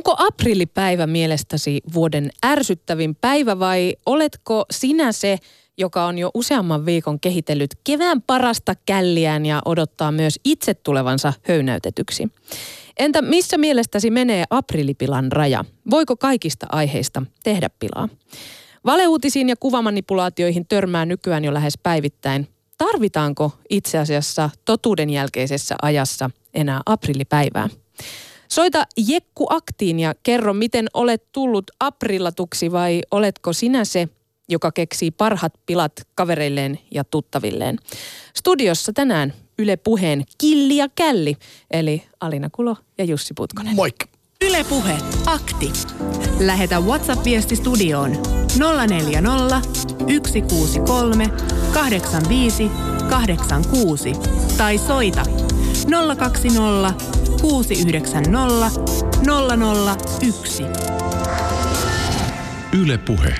Onko aprillipäivä mielestäsi vuoden ärsyttävin päivä vai oletko sinä se, joka on jo useamman viikon kehitellyt kevään parasta källiään ja odottaa myös itse tulevansa höynäytetyksi? Entä missä mielestäsi menee aprillipilan raja? Voiko kaikista aiheista tehdä pilaa? Valeuutisiin ja kuvamanipulaatioihin törmää nykyään jo lähes päivittäin. Tarvitaanko itse asiassa totuuden jälkeisessä ajassa enää aprillipäivää? Soita Jekku Aktiin ja kerro, miten olet tullut aprillatuksi vai oletko sinä se, joka keksii parhat pilat kavereilleen ja tuttavilleen. Studiossa tänään Yle Puheen Killi ja Källi, eli Alina Kulo ja Jussi Putkonen. Moikka! Yle Puhe, akti. Lähetä WhatsApp-viesti studioon 040 163 85 86 tai soita 020 690 001. Yle Puhe.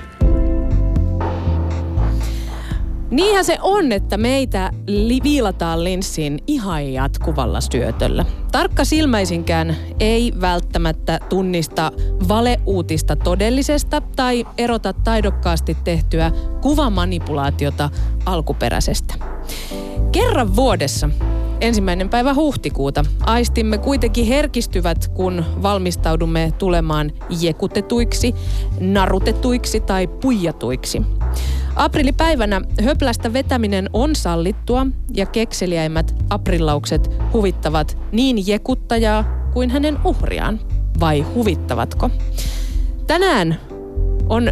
Niinhän se on, että meitä li- viilataan linssiin ihan jatkuvalla syötöllä. Tarkka silmäisinkään ei välttämättä tunnista valeuutista todellisesta tai erota taidokkaasti tehtyä kuvamanipulaatiota alkuperäisestä. Kerran vuodessa ensimmäinen päivä huhtikuuta aistimme kuitenkin herkistyvät, kun valmistaudumme tulemaan jekutetuiksi, narutetuiksi tai puijatuiksi. Aprillipäivänä höplästä vetäminen on sallittua ja kekseliäimmät aprillaukset huvittavat niin jekuttajaa kuin hänen uhriaan. Vai huvittavatko? Tänään on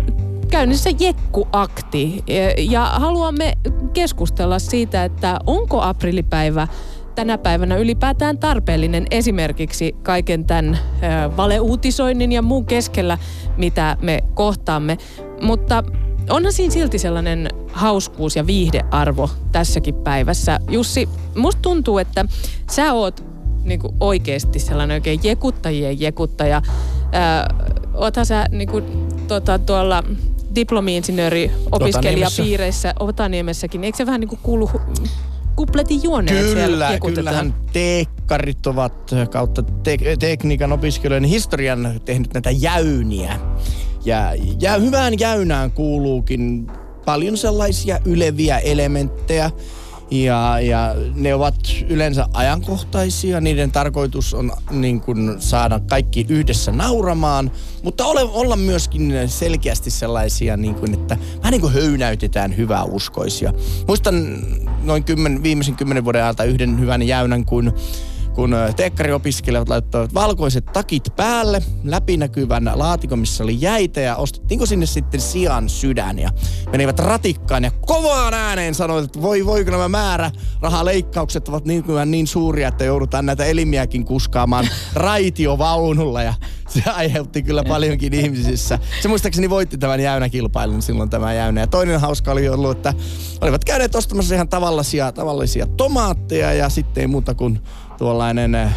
käynnissä jekkuakti ja haluamme keskustella siitä, että onko aprillipäivä tänä päivänä ylipäätään tarpeellinen esimerkiksi kaiken tämän valeuutisoinnin ja muun keskellä, mitä me kohtaamme. Mutta onhan siinä silti sellainen hauskuus ja viihdearvo tässäkin päivässä. Jussi, musta tuntuu, että sä oot niinku oikeasti sellainen oikein jekuttajien jekuttaja. Ää, oothan sä niinku, tota, tuolla diplomi-insinööri opiskelijapiireissä Otaniemessäkin. Eikö se vähän niin kuin kuulu kupletin juoneet Kyllä, kyllähän teekkarit ovat kautta te- tekniikan opiskelijoiden historian tehnyt näitä jäyniä. Ja, ja hyvään jäynään kuuluukin paljon sellaisia yleviä elementtejä, ja, ja ne ovat yleensä ajankohtaisia. Niiden tarkoitus on niin kuin saada kaikki yhdessä nauramaan, mutta ole, olla myöskin selkeästi sellaisia, niin kuin, että vähän niin kuin höynäytetään hyvää uskoisia. Muistan noin kymmen, viimeisen kymmenen vuoden ajalta yhden hyvän jäynän, kun kun teekkariopiskelijat laittoivat valkoiset takit päälle, läpinäkyvän laatikon, missä oli jäitä ja ostettiinko sinne sitten sian sydän ja menivät ratikkaan ja kovaan ääneen sanoivat, että voi voiko nämä määrä rahaleikkaukset ovat niin, niin suuria, että joudutaan näitä elimiäkin kuskaamaan raitiovaunulla ja se aiheutti kyllä paljonkin ihmisissä. Se muistaakseni voitti tämän jäynäkilpailun silloin tämä jäynä. Ja toinen hauska oli ollut, että olivat käyneet ostamassa ihan tavallisia, tavallisia tomaatteja ja sitten ei muuta kuin tuollainen äh,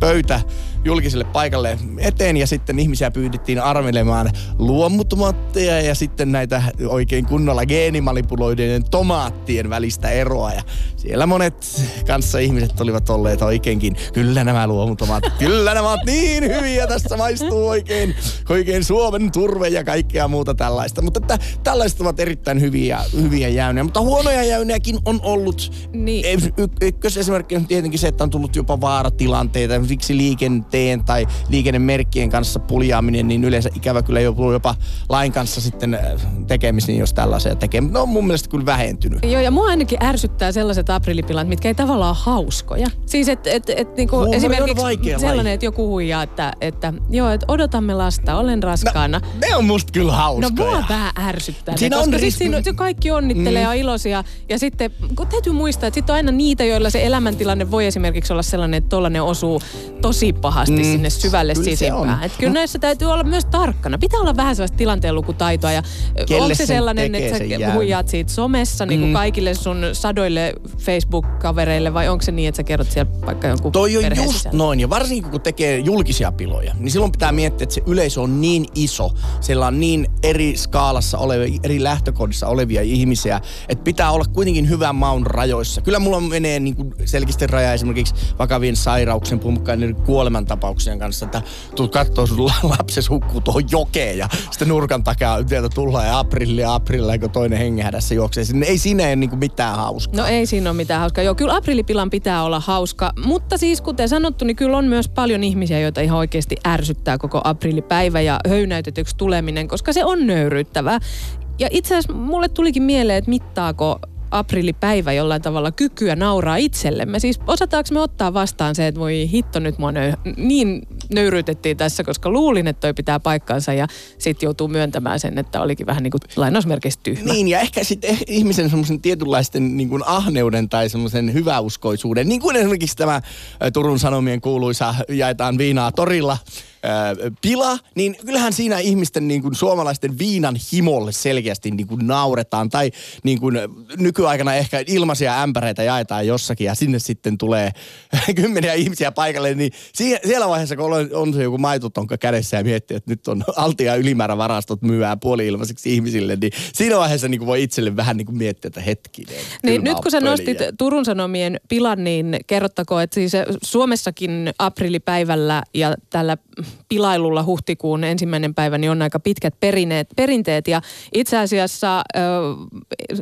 pöytä julkiselle paikalle eteen ja sitten ihmisiä pyydettiin arvelemaan luomutomaatteja ja sitten näitä oikein kunnolla geenimanipuloiden tomaattien välistä eroa. Ja siellä monet kanssa ihmiset olivat olleet oikeinkin, kyllä nämä luomutomaatit, kyllä nämä ovat niin hyviä, tässä maistuu oikein, oikein Suomen turve ja kaikkea muuta tällaista. Mutta että tällaiset ovat erittäin hyviä, hyviä jäyniä, mutta huonoja jäyniäkin on ollut. Niin. Ykkösesimerkki on tietenkin se, että on tullut jopa vaaratilanteita, siksi liikenteen tai liikennemerkkien kanssa puljaaminen, niin yleensä ikävä kyllä jopa, jopa lain kanssa sitten äh, tekemisiin, jos tällaisia tekee. No on mun mielestä kyllä vähentynyt. Joo, ja mua ainakin ärsyttää sellaiset aprillipilat, mitkä ei tavallaan ole hauskoja. Siis että et, et, niinku esimerkiksi sellainen, että joku huijaa, että, että joo, että odotamme lasta, olen raskaana. No, ne on musta kyllä hauskoja. No mua vähän ärsyttää. Siinä ne, on koska ris- siinä kaikki onnittelee mm. ja iloisia. Ja sitten kun täytyy muistaa, että sitten on aina niitä, joilla se elämäntilanne voi esimerkiksi olla sellainen, että tollainen osuu tosi pahasti mm, sinne syvälle kyllä sisimpään. Että kyllä näissä täytyy olla myös tarkkana. Pitää olla vähän sellaista tilanteenlukutaitoa ja Kelle onko se sellainen, että sä huijaat siitä somessa mm. niin kuin kaikille sun sadoille Facebook-kavereille vai onko se niin, että sä kerrot siellä vaikka jonkun Toi on just sisällä? noin ja varsinkin kun tekee julkisia piloja, niin silloin pitää miettiä, että se yleisö on niin iso, siellä on niin eri skaalassa olevia, eri lähtökohdissa olevia ihmisiä, että pitää olla kuitenkin hyvän maun rajoissa. Kyllä mulla menee niin kuin selkeästi raja esimerkiksi vakavien sairauksien, puhumatta kuoleman tapauksien kanssa, että tuut katsoo sun lapsesi hukkuu tuohon jokeen ja sitten nurkan takaa sieltä tullaan ja aprilli ja aprilla, kun toinen hengähdässä juoksee. Sinne ei siinä ole niinku mitään hauskaa. No ei siinä ole mitään hauskaa. Joo, kyllä aprillipilan pitää olla hauska. Mutta siis kuten sanottu, niin kyllä on myös paljon ihmisiä, joita ihan oikeasti ärsyttää koko aprillipäivä ja höynäytetyksi tuleminen, koska se on nöyryyttävää. Ja itse asiassa mulle tulikin mieleen, että mittaako aprillipäivä jollain tavalla kykyä nauraa itsellemme. Siis osataanko me ottaa vastaan se, että voi hitto nyt mua nöy- niin nöyryytettiin tässä, koska luulin, että toi pitää paikkansa ja sitten joutuu myöntämään sen, että olikin vähän niin kuin lainausmerkeissä tyhmä. Niin, ja ehkä sitten eh, ihmisen semmoisen tietynlaisten niin kuin ahneuden tai semmoisen hyväuskoisuuden, niin kuin esimerkiksi tämä Turun Sanomien kuuluisa jaetaan viinaa torilla pila, niin kyllähän siinä ihmisten niin kuin suomalaisten viinan himolle selkeästi niin kuin nauretaan. Tai niin kuin nykyaikana ehkä ilmaisia ämpäreitä jaetaan jossakin ja sinne sitten tulee kymmeniä ihmisiä paikalle. Niin siellä vaiheessa, kun on, on se joku maitotonka kädessä ja miettii, että nyt on altia ylimäärävarastot myyää puoli-ilmaiseksi ihmisille, niin siinä vaiheessa niin kuin voi itselle vähän niin kuin miettiä, että hetkinen. Niin nyt kun sä nostit Turun Sanomien pilan, niin kerrottako, että siis Suomessakin aprillipäivällä ja tällä pilailulla huhtikuun ensimmäinen päivä, niin on aika pitkät perineet, perinteet. Ja itse asiassa äh,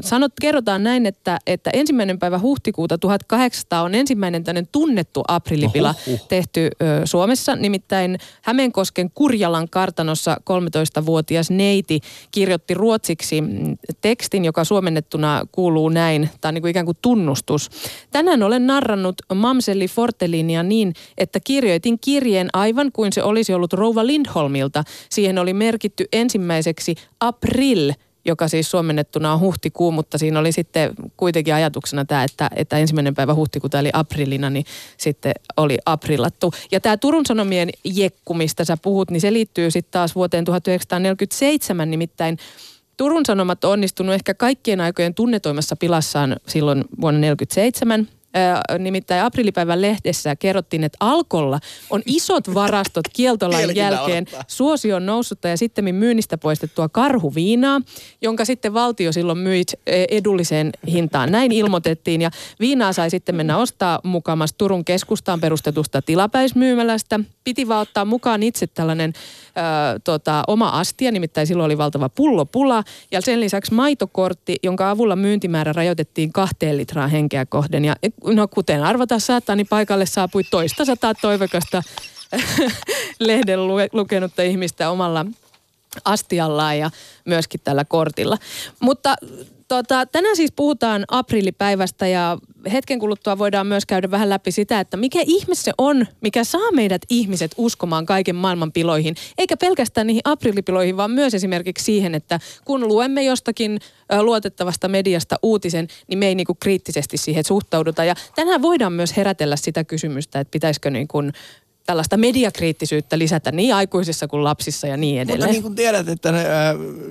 sanot, kerrotaan näin, että, että ensimmäinen päivä huhtikuuta 1800 on ensimmäinen tämmöinen tunnettu aprillipila Oho, uh. tehty äh, Suomessa. Nimittäin Hämeenkosken Kurjalan kartanossa 13-vuotias neiti kirjoitti ruotsiksi tekstin, joka suomennettuna kuuluu näin. Tämä on niin kuin ikään kuin tunnustus. Tänään olen narrannut Mamselli Fortelinia niin, että kirjoitin kirjeen aivan kuin se olisi ollut Rouva Lindholmilta. Siihen oli merkitty ensimmäiseksi April, joka siis suomennettuna on huhtikuu, mutta siinä oli sitten kuitenkin ajatuksena tämä, että, että ensimmäinen päivä huhtikuuta eli aprillina, niin sitten oli aprillattu. Ja tämä Turun Sanomien jekku, mistä sä puhut, niin se liittyy sitten taas vuoteen 1947, nimittäin Turun Sanomat on onnistunut ehkä kaikkien aikojen tunnetoimassa pilassaan silloin vuonna 1947 nimittäin aprillipäivän lehdessä kerrottiin, että Alkolla on isot varastot kieltolain jälkeen suosion noussutta ja sitten myynnistä poistettua karhuviinaa, jonka sitten valtio silloin myi edulliseen hintaan. Näin ilmoitettiin ja viinaa sai sitten mennä ostaa mukamas Turun keskustaan perustetusta tilapäismyymälästä. Piti vaan ottaa mukaan itse tällainen ö, tota, oma astia, nimittäin silloin oli valtava pullopula ja sen lisäksi maitokortti, jonka avulla myyntimäärä rajoitettiin kahteen litraa henkeä kohden. Ja no kuten arvata saattaa, niin paikalle saapui toista sataa toivekasta lehden lukenutta ihmistä omalla astiallaan ja myöskin tällä kortilla. Mutta tota, tänään siis puhutaan aprillipäivästä ja hetken kuluttua voidaan myös käydä vähän läpi sitä, että mikä ihme se on, mikä saa meidät ihmiset uskomaan kaiken maailman piloihin. Eikä pelkästään niihin aprillipiloihin, vaan myös esimerkiksi siihen, että kun luemme jostakin luotettavasta mediasta uutisen, niin me ei niinku kriittisesti siihen suhtauduta. Ja tänään voidaan myös herätellä sitä kysymystä, että pitäisikö niin tällaista mediakriittisyyttä lisätä niin aikuisissa kuin lapsissa ja niin edelleen. Mutta niin kuin tiedät, että äh,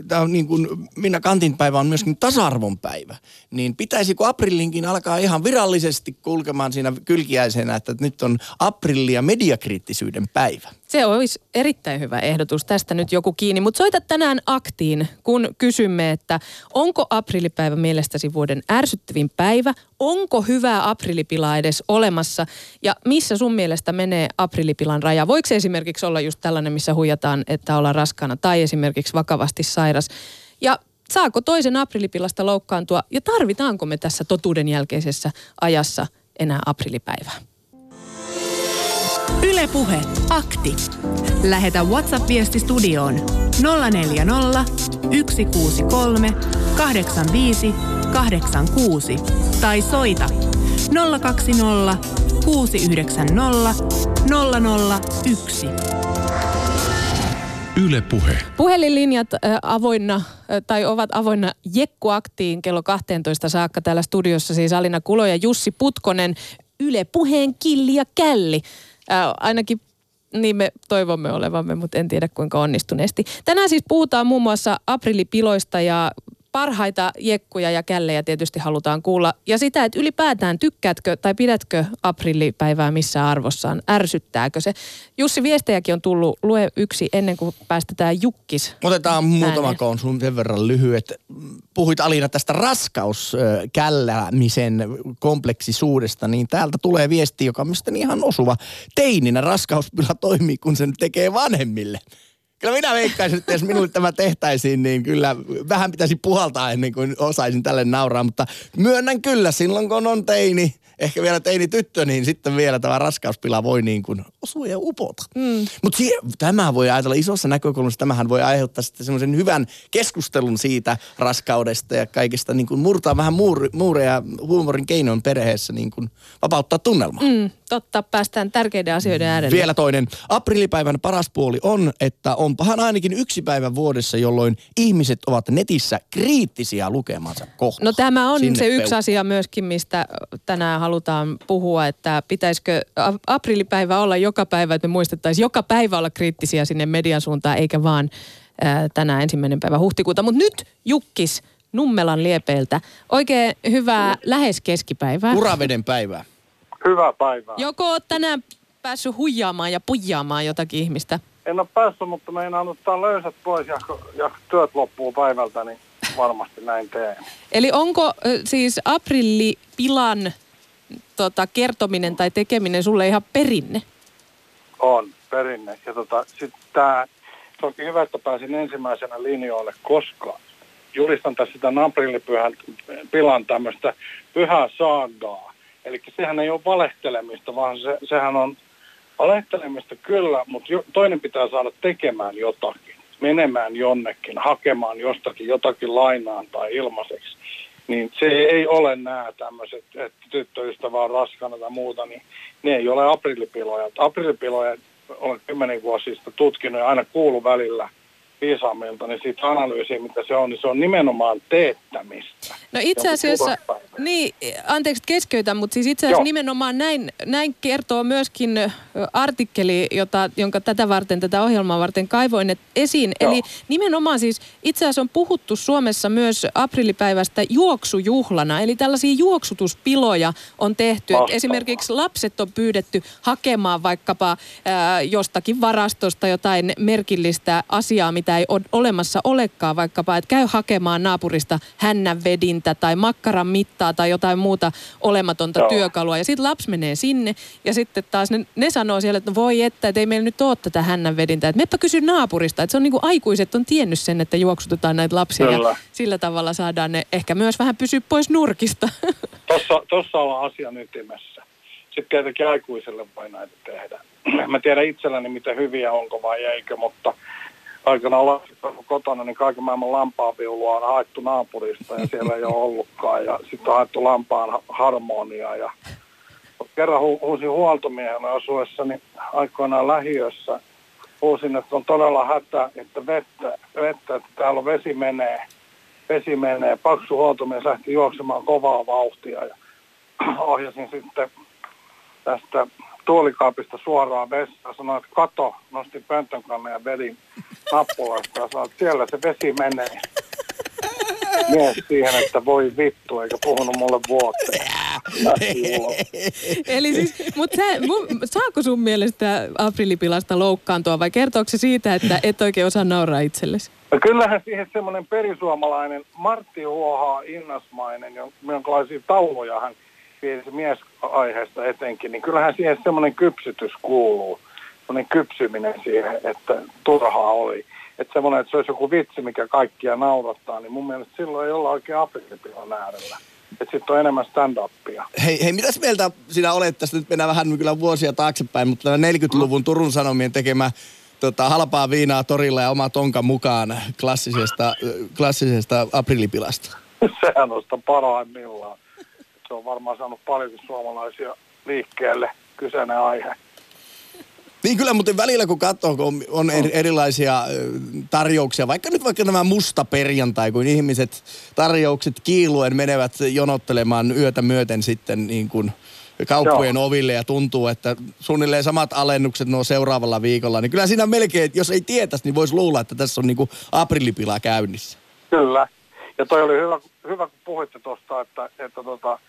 tämä on niin kuin Minna Kantin päivä on myöskin tasa-arvon päivä, niin pitäisikö aprillinkin alkaa ihan virallisesti kulkemaan siinä kylkiäisenä, että nyt on aprilli ja mediakriittisyyden päivä? Se olisi erittäin hyvä ehdotus. Tästä nyt joku kiinni. Mutta soita tänään aktiin, kun kysymme, että onko aprillipäivä mielestäsi vuoden ärsyttävin päivä? Onko hyvää aprillipilaa edes olemassa? Ja missä sun mielestä menee aprillipilan raja? Voiko se esimerkiksi olla just tällainen, missä huijataan, että ollaan raskana tai esimerkiksi vakavasti sairas? Ja saako toisen aprillipilasta loukkaantua ja tarvitaanko me tässä totuuden jälkeisessä ajassa enää aprillipäivää? Ylepuhe akti. Lähetä WhatsApp-viesti studioon 040 163 85 86 tai soita 020 690 001. Yle Puhe. Puhelinlinjat äh, avoinna äh, tai ovat avoinna Jekkuaktiin kello 12 saakka täällä studiossa siis Alina Kulo ja Jussi Putkonen. Yle Puheen killi ja källi. Äh, ainakin niin me toivomme olevamme, mutta en tiedä kuinka onnistuneesti. Tänään siis puhutaan muun muassa aprillipiloista ja parhaita jekkuja ja källejä tietysti halutaan kuulla. Ja sitä, että ylipäätään tykkäätkö tai pidätkö aprillipäivää missä arvossaan? Ärsyttääkö se? Jussi, viestejäkin on tullut. Lue yksi ennen kuin päästetään Jukkis. Otetaan muutama koon sun sen verran lyhyet. Puhuit Alina tästä raskauskällämisen kompleksisuudesta, niin täältä tulee viesti, joka on mielestäni ihan osuva. Teininä raskauspila toimii, kun sen tekee vanhemmille. Kyllä minä veikkaisin, että jos minulle tämä tehtäisiin, niin kyllä vähän pitäisi puhaltaa ennen kuin osaisin tälle nauraa. Mutta myönnän kyllä, silloin kun on teini, ehkä vielä teini tyttö, niin sitten vielä tämä raskauspila voi niin kuin osua ja upota. Mm. Mutta tämä voi ajatella isossa näkökulmassa, tämähän voi aiheuttaa sitten semmoisen hyvän keskustelun siitä raskaudesta ja kaikista niin kuin murtaa vähän muur, muureja huumorin keinoin perheessä niin kuin vapauttaa tunnelmaa. Mm, totta, päästään tärkeiden asioiden äärelle. Vielä toinen. Aprillipäivän paras puoli on, että onpahan ainakin yksi päivä vuodessa, jolloin ihmiset ovat netissä kriittisiä lukemansa kohtaan. No tämä on Sinne se yksi peu- asia myöskin, mistä tänään halutaan puhua, että pitäisikö aprillipäivä olla joka päivä, että me muistettaisiin joka päivä olla kriittisiä sinne median suuntaan, eikä vaan ää, tänään ensimmäinen päivä huhtikuuta. Mutta nyt Jukkis Nummelan liepeiltä. Oikein hyvää lähes keskipäivää. Uraveden päivää. Hyvää päivää. Joko tänään päässyt huijaamaan ja pujaamaan jotakin ihmistä? En ole päässyt, mutta meinaan ottaa löysät pois ja, ja työt loppuu päivältä, niin varmasti näin teen. Eli onko siis aprillipilan tota, kertominen tai tekeminen sulle ihan perinne? On, perinne. Ja tota, sitten tämä, se onkin hyvä, että pääsin ensimmäisenä linjoille, koska julistan tässä sitä aprillipyhän pilan tämmöistä pyhää saagaa. Eli sehän ei ole valehtelemista, vaan se, sehän on valehtelemista kyllä, mutta toinen pitää saada tekemään jotakin, menemään jonnekin, hakemaan jostakin jotakin lainaan tai ilmaiseksi niin se ei ole nämä tämmöiset, että tyttöystävä on raskana tai muuta, niin ne ei ole aprillipiloja. Aprillipiloja olen kymmenen vuosista tutkinut ja aina kuulu välillä – viisaammilta, niin siitä analyysiä, mitä se on, niin se on nimenomaan teettämistä. No itse asiassa, niin, anteeksi keskeytän, mutta siis itse asiassa Joo. nimenomaan näin, näin kertoo myöskin artikkeli, jota, jonka tätä varten, tätä ohjelmaa varten kaivoin et esiin. Joo. Eli nimenomaan siis itse asiassa on puhuttu Suomessa myös aprillipäivästä juoksujuhlana, eli tällaisia juoksutuspiloja on tehty. Et esimerkiksi lapset on pyydetty hakemaan vaikkapa ää, jostakin varastosta jotain merkillistä asiaa, mitä mitä ei ole olemassa olekaan, vaikkapa, että käy hakemaan naapurista hännänvedintä tai makkaran mittaa tai jotain muuta olematonta Joo. työkalua. Ja sitten lapsi menee sinne ja sitten taas ne, ne sanoo siellä, että no voi että, että ei meillä nyt ole tätä hännänvedintä. Että meppä kysy naapurista. Että se on niin kuin aikuiset on tiennyt sen, että juoksutetaan näitä lapsia Kyllä. ja sillä tavalla saadaan ne ehkä myös vähän pysyä pois nurkista. Tossa, tossa on asian ytimessä. Sitten tietenkin aikuiselle voi näitä tehdä. Mä tiedän itselläni, mitä hyviä onko vai eikö, mutta aikanaan lapset kotona, niin kaiken maailman lampaaviulua on haettu naapurista ja siellä ei ole ollutkaan. Ja sitten on haettu lampaan harmonia. Ja kerran hu- huusin huoltomiehen asuessani aikoinaan lähiössä. Huusin, että on todella hätä, että vettä, vettä että täällä on vesi menee. Vesi menee. Paksu huoltomies lähti juoksemaan kovaa vauhtia ja ohjasin sitten tästä tuolikaapista suoraan vessaan. Sanoin, että kato, nostin pöntön ja vedin nappulasta ja sanoin, että siellä se vesi menee. Mies siihen, että voi vittu, eikä puhunut mulle vuotta. Eli siis, mutta saako sun mielestä aprillipilasta loukkaantua vai kertooko se siitä, että et oikein osaa nauraa itsellesi? No kyllähän siihen semmoinen perisuomalainen Martti Huohaa Innasmainen, jonkinlaisia tauluja hän pienessä miesaiheesta etenkin, niin kyllähän siihen semmoinen kypsytys kuuluu, semmoinen kypsyminen siihen, että turhaa oli. Että semmoinen, että se olisi joku vitsi, mikä kaikkia naurattaa, niin mun mielestä silloin ei olla oikein appetipilan äärellä. Että sitten on enemmän stand-upia. Hei, hei, mitäs mieltä sinä olet tästä? Nyt mennään vähän kyllä vuosia taaksepäin, mutta 40-luvun Turun Sanomien tekemä tota, halpaa viinaa torilla ja oma tonka mukaan klassisesta, klassisesta aprillipilasta. Sehän on sitä parhaimmillaan se on varmaan saanut paljon suomalaisia liikkeelle kyseinen aihe. Niin kyllä, mutta välillä kun katsoo, kun on erilaisia tarjouksia, vaikka nyt vaikka tämä musta perjantai, kun ihmiset tarjoukset kiiluen menevät jonottelemaan yötä myöten sitten niin kuin kauppojen Joo. oville ja tuntuu, että suunnilleen samat alennukset nuo seuraavalla viikolla, niin kyllä siinä melkein, jos ei tietäisi, niin voisi luulla, että tässä on niin kuin aprillipila käynnissä. Kyllä. Ja toi oli hyvä, hyvä kun puhuitte tuosta, että, että tota,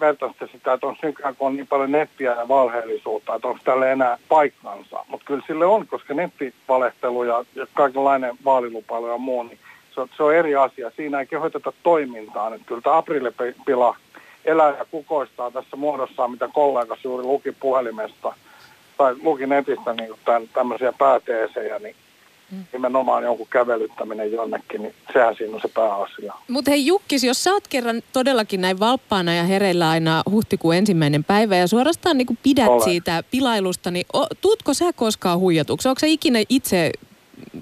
vertaisitte sitä, että on nykyään kun on niin paljon nettiä ja valheellisuutta, että onko tälle enää paikkansa. Mutta kyllä sille on, koska nettivalehtelu ja, ja kaikenlainen vaalilupailu ja muu, niin se on, se on eri asia. Siinä ei kehoteta toimintaan. Että kyllä tämä aprilipila elää ja kukoistaa tässä muodossaan, mitä kollega juuri luki puhelimesta tai luki netistä niin tämän, tämmöisiä pääteesejä, niin mm. nimenomaan jonkun kävelyttäminen jonnekin, niin sehän siinä on se pääasia. Mutta hei Jukkis, jos sä oot kerran todellakin näin valppaana ja hereillä aina huhtikuun ensimmäinen päivä ja suorastaan niin pidät Olen. siitä pilailusta, niin o, tuutko sä koskaan huijatuksi? Onko sä ikinä itse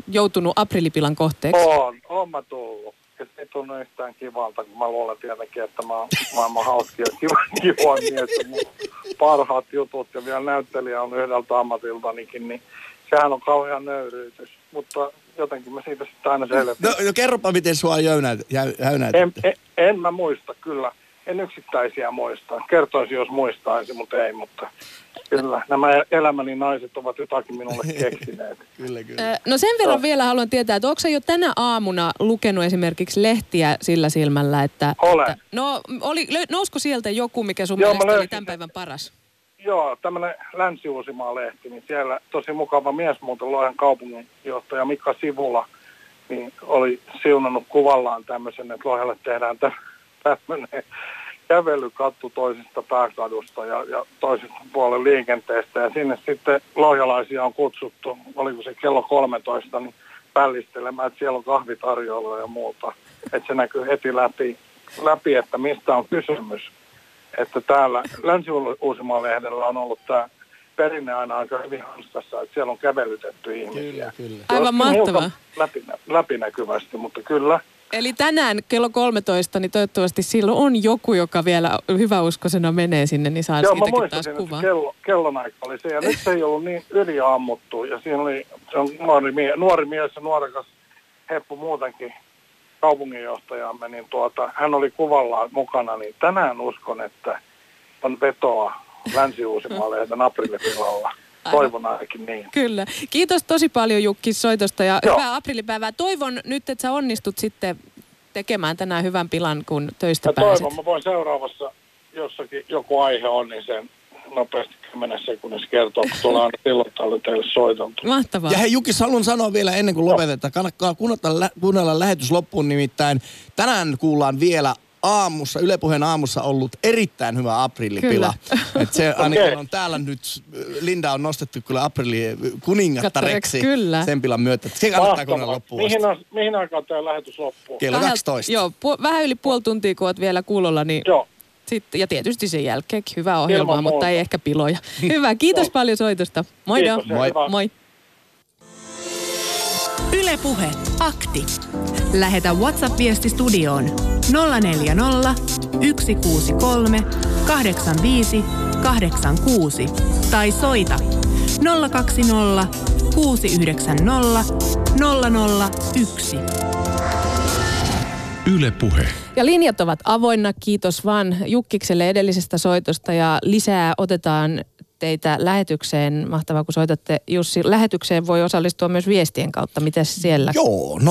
joutunut aprilipilan kohteeksi? On, on mä tullut. Se ei tunnu yhtään kivalta, kun mä luulen tietenkin, että mä oon maailman hauski ja kiva, kiva mies. Mun parhaat jutut ja vielä näyttelijä on yhdeltä ammatiltanikin, niin sehän on kauhean nöyryytys. Mutta jotenkin mä siitä sitten aina selvitän. No, no kerropa, miten sua jäynäyt. En, en, en mä muista, kyllä. En yksittäisiä muista. Kertoisin, jos muistaisi, mutta ei. Mutta Kyllä, nämä elämäni naiset ovat jotakin minulle keksineet. kyllä, kyllä. No sen verran no. vielä haluan tietää, että onko jo tänä aamuna lukenut esimerkiksi lehtiä sillä silmällä, että... Olen. Että, no, oli, nousko sieltä joku, mikä sun Joo, mielestä oli tämän päivän paras? Joo, tämmöinen Länsi-Uusimaa-lehti, niin siellä tosi mukava mies muuten Loihan kaupunginjohtaja Mikka Sivula, niin oli siunannut kuvallaan tämmöisen, että Lohjalle tehdään tämmöinen kävelykattu toisesta pääkadusta ja, ja toisesta puolen liikenteestä. Ja sinne sitten lohjalaisia on kutsuttu, oliko se kello 13, niin pällistelemään, että siellä on kahvitarjoilua ja muuta. Että se näkyy heti läpi, läpi, että mistä on kysymys. Että täällä Länsi-Uusimaan-lehdellä on ollut tämä perinne aina aika hyvin hanskassa, että siellä on kävelytetty ihmisiä. Kyllä, kyllä. Aivan mahtavaa. Läpinä, läpinäkyvästi, mutta kyllä – Eli tänään kello 13, niin toivottavasti silloin on joku, joka vielä hyväuskoisena menee sinne, niin saa Joo, siitäkin taas kuvaa. Kello, kellonaika oli se, ja nyt se ei ollut niin yliammuttu, ja siinä oli se on nuori, mie, nuori mies ja nuorekas heppu muutenkin kaupunginjohtajamme, niin tuota, hän oli kuvallaan mukana, niin tänään uskon, että on vetoa Länsi-Uusimaalle ja aprillitilalla. Toivon ainakin niin. Kyllä. Kiitos tosi paljon Jukki soitosta ja Joo. hyvää aprillipäivää. Toivon nyt, että sä onnistut sitten tekemään tänään hyvän pilan, kun töistä ja pääset. Toivon, mä voin seuraavassa jossakin joku aihe on, niin sen nopeasti 10 sekunnissa kertoa, kun tulee aina silloin tällöin teille soitontu. Mahtavaa. Ja hei Jukis, haluan sanoa vielä ennen kuin lopetetaan, kannattaa kuunnella, kuunnella lähetys loppuun, nimittäin tänään kuullaan vielä aamussa, Yle Puheen aamussa ollut erittäin hyvä aprillipila. Et se ainakin okay. on täällä nyt, Linda on nostettu kyllä aprilli kuningattareksi kyllä. sen pilan myötä. Se kannattaa kuunnella loppuun mihin, on, mihin aikaan tämä lähetys loppuu? Kello 12. Joo, pu- vähän yli puoli tuntia, kun olet vielä kuulolla, niin Joo. Sitten, ja tietysti sen jälkeenkin hyvä ohjelma, mutta ei ehkä piloja. Hyvä, kiitos paljon soitosta. Moi Kiitos, Moi. Moi. Ylepuhe akti. Lähetä WhatsApp-viesti studioon 040 163 85 86 tai soita 020 690 001. Yle Puhe. Ja linjat ovat avoinna, kiitos vaan Jukkikselle edellisestä soitosta ja lisää otetaan teitä lähetykseen. Mahtavaa, kun soitatte Jussi. Lähetykseen voi osallistua myös viestien kautta. Miten siellä? Joo, 0401638586.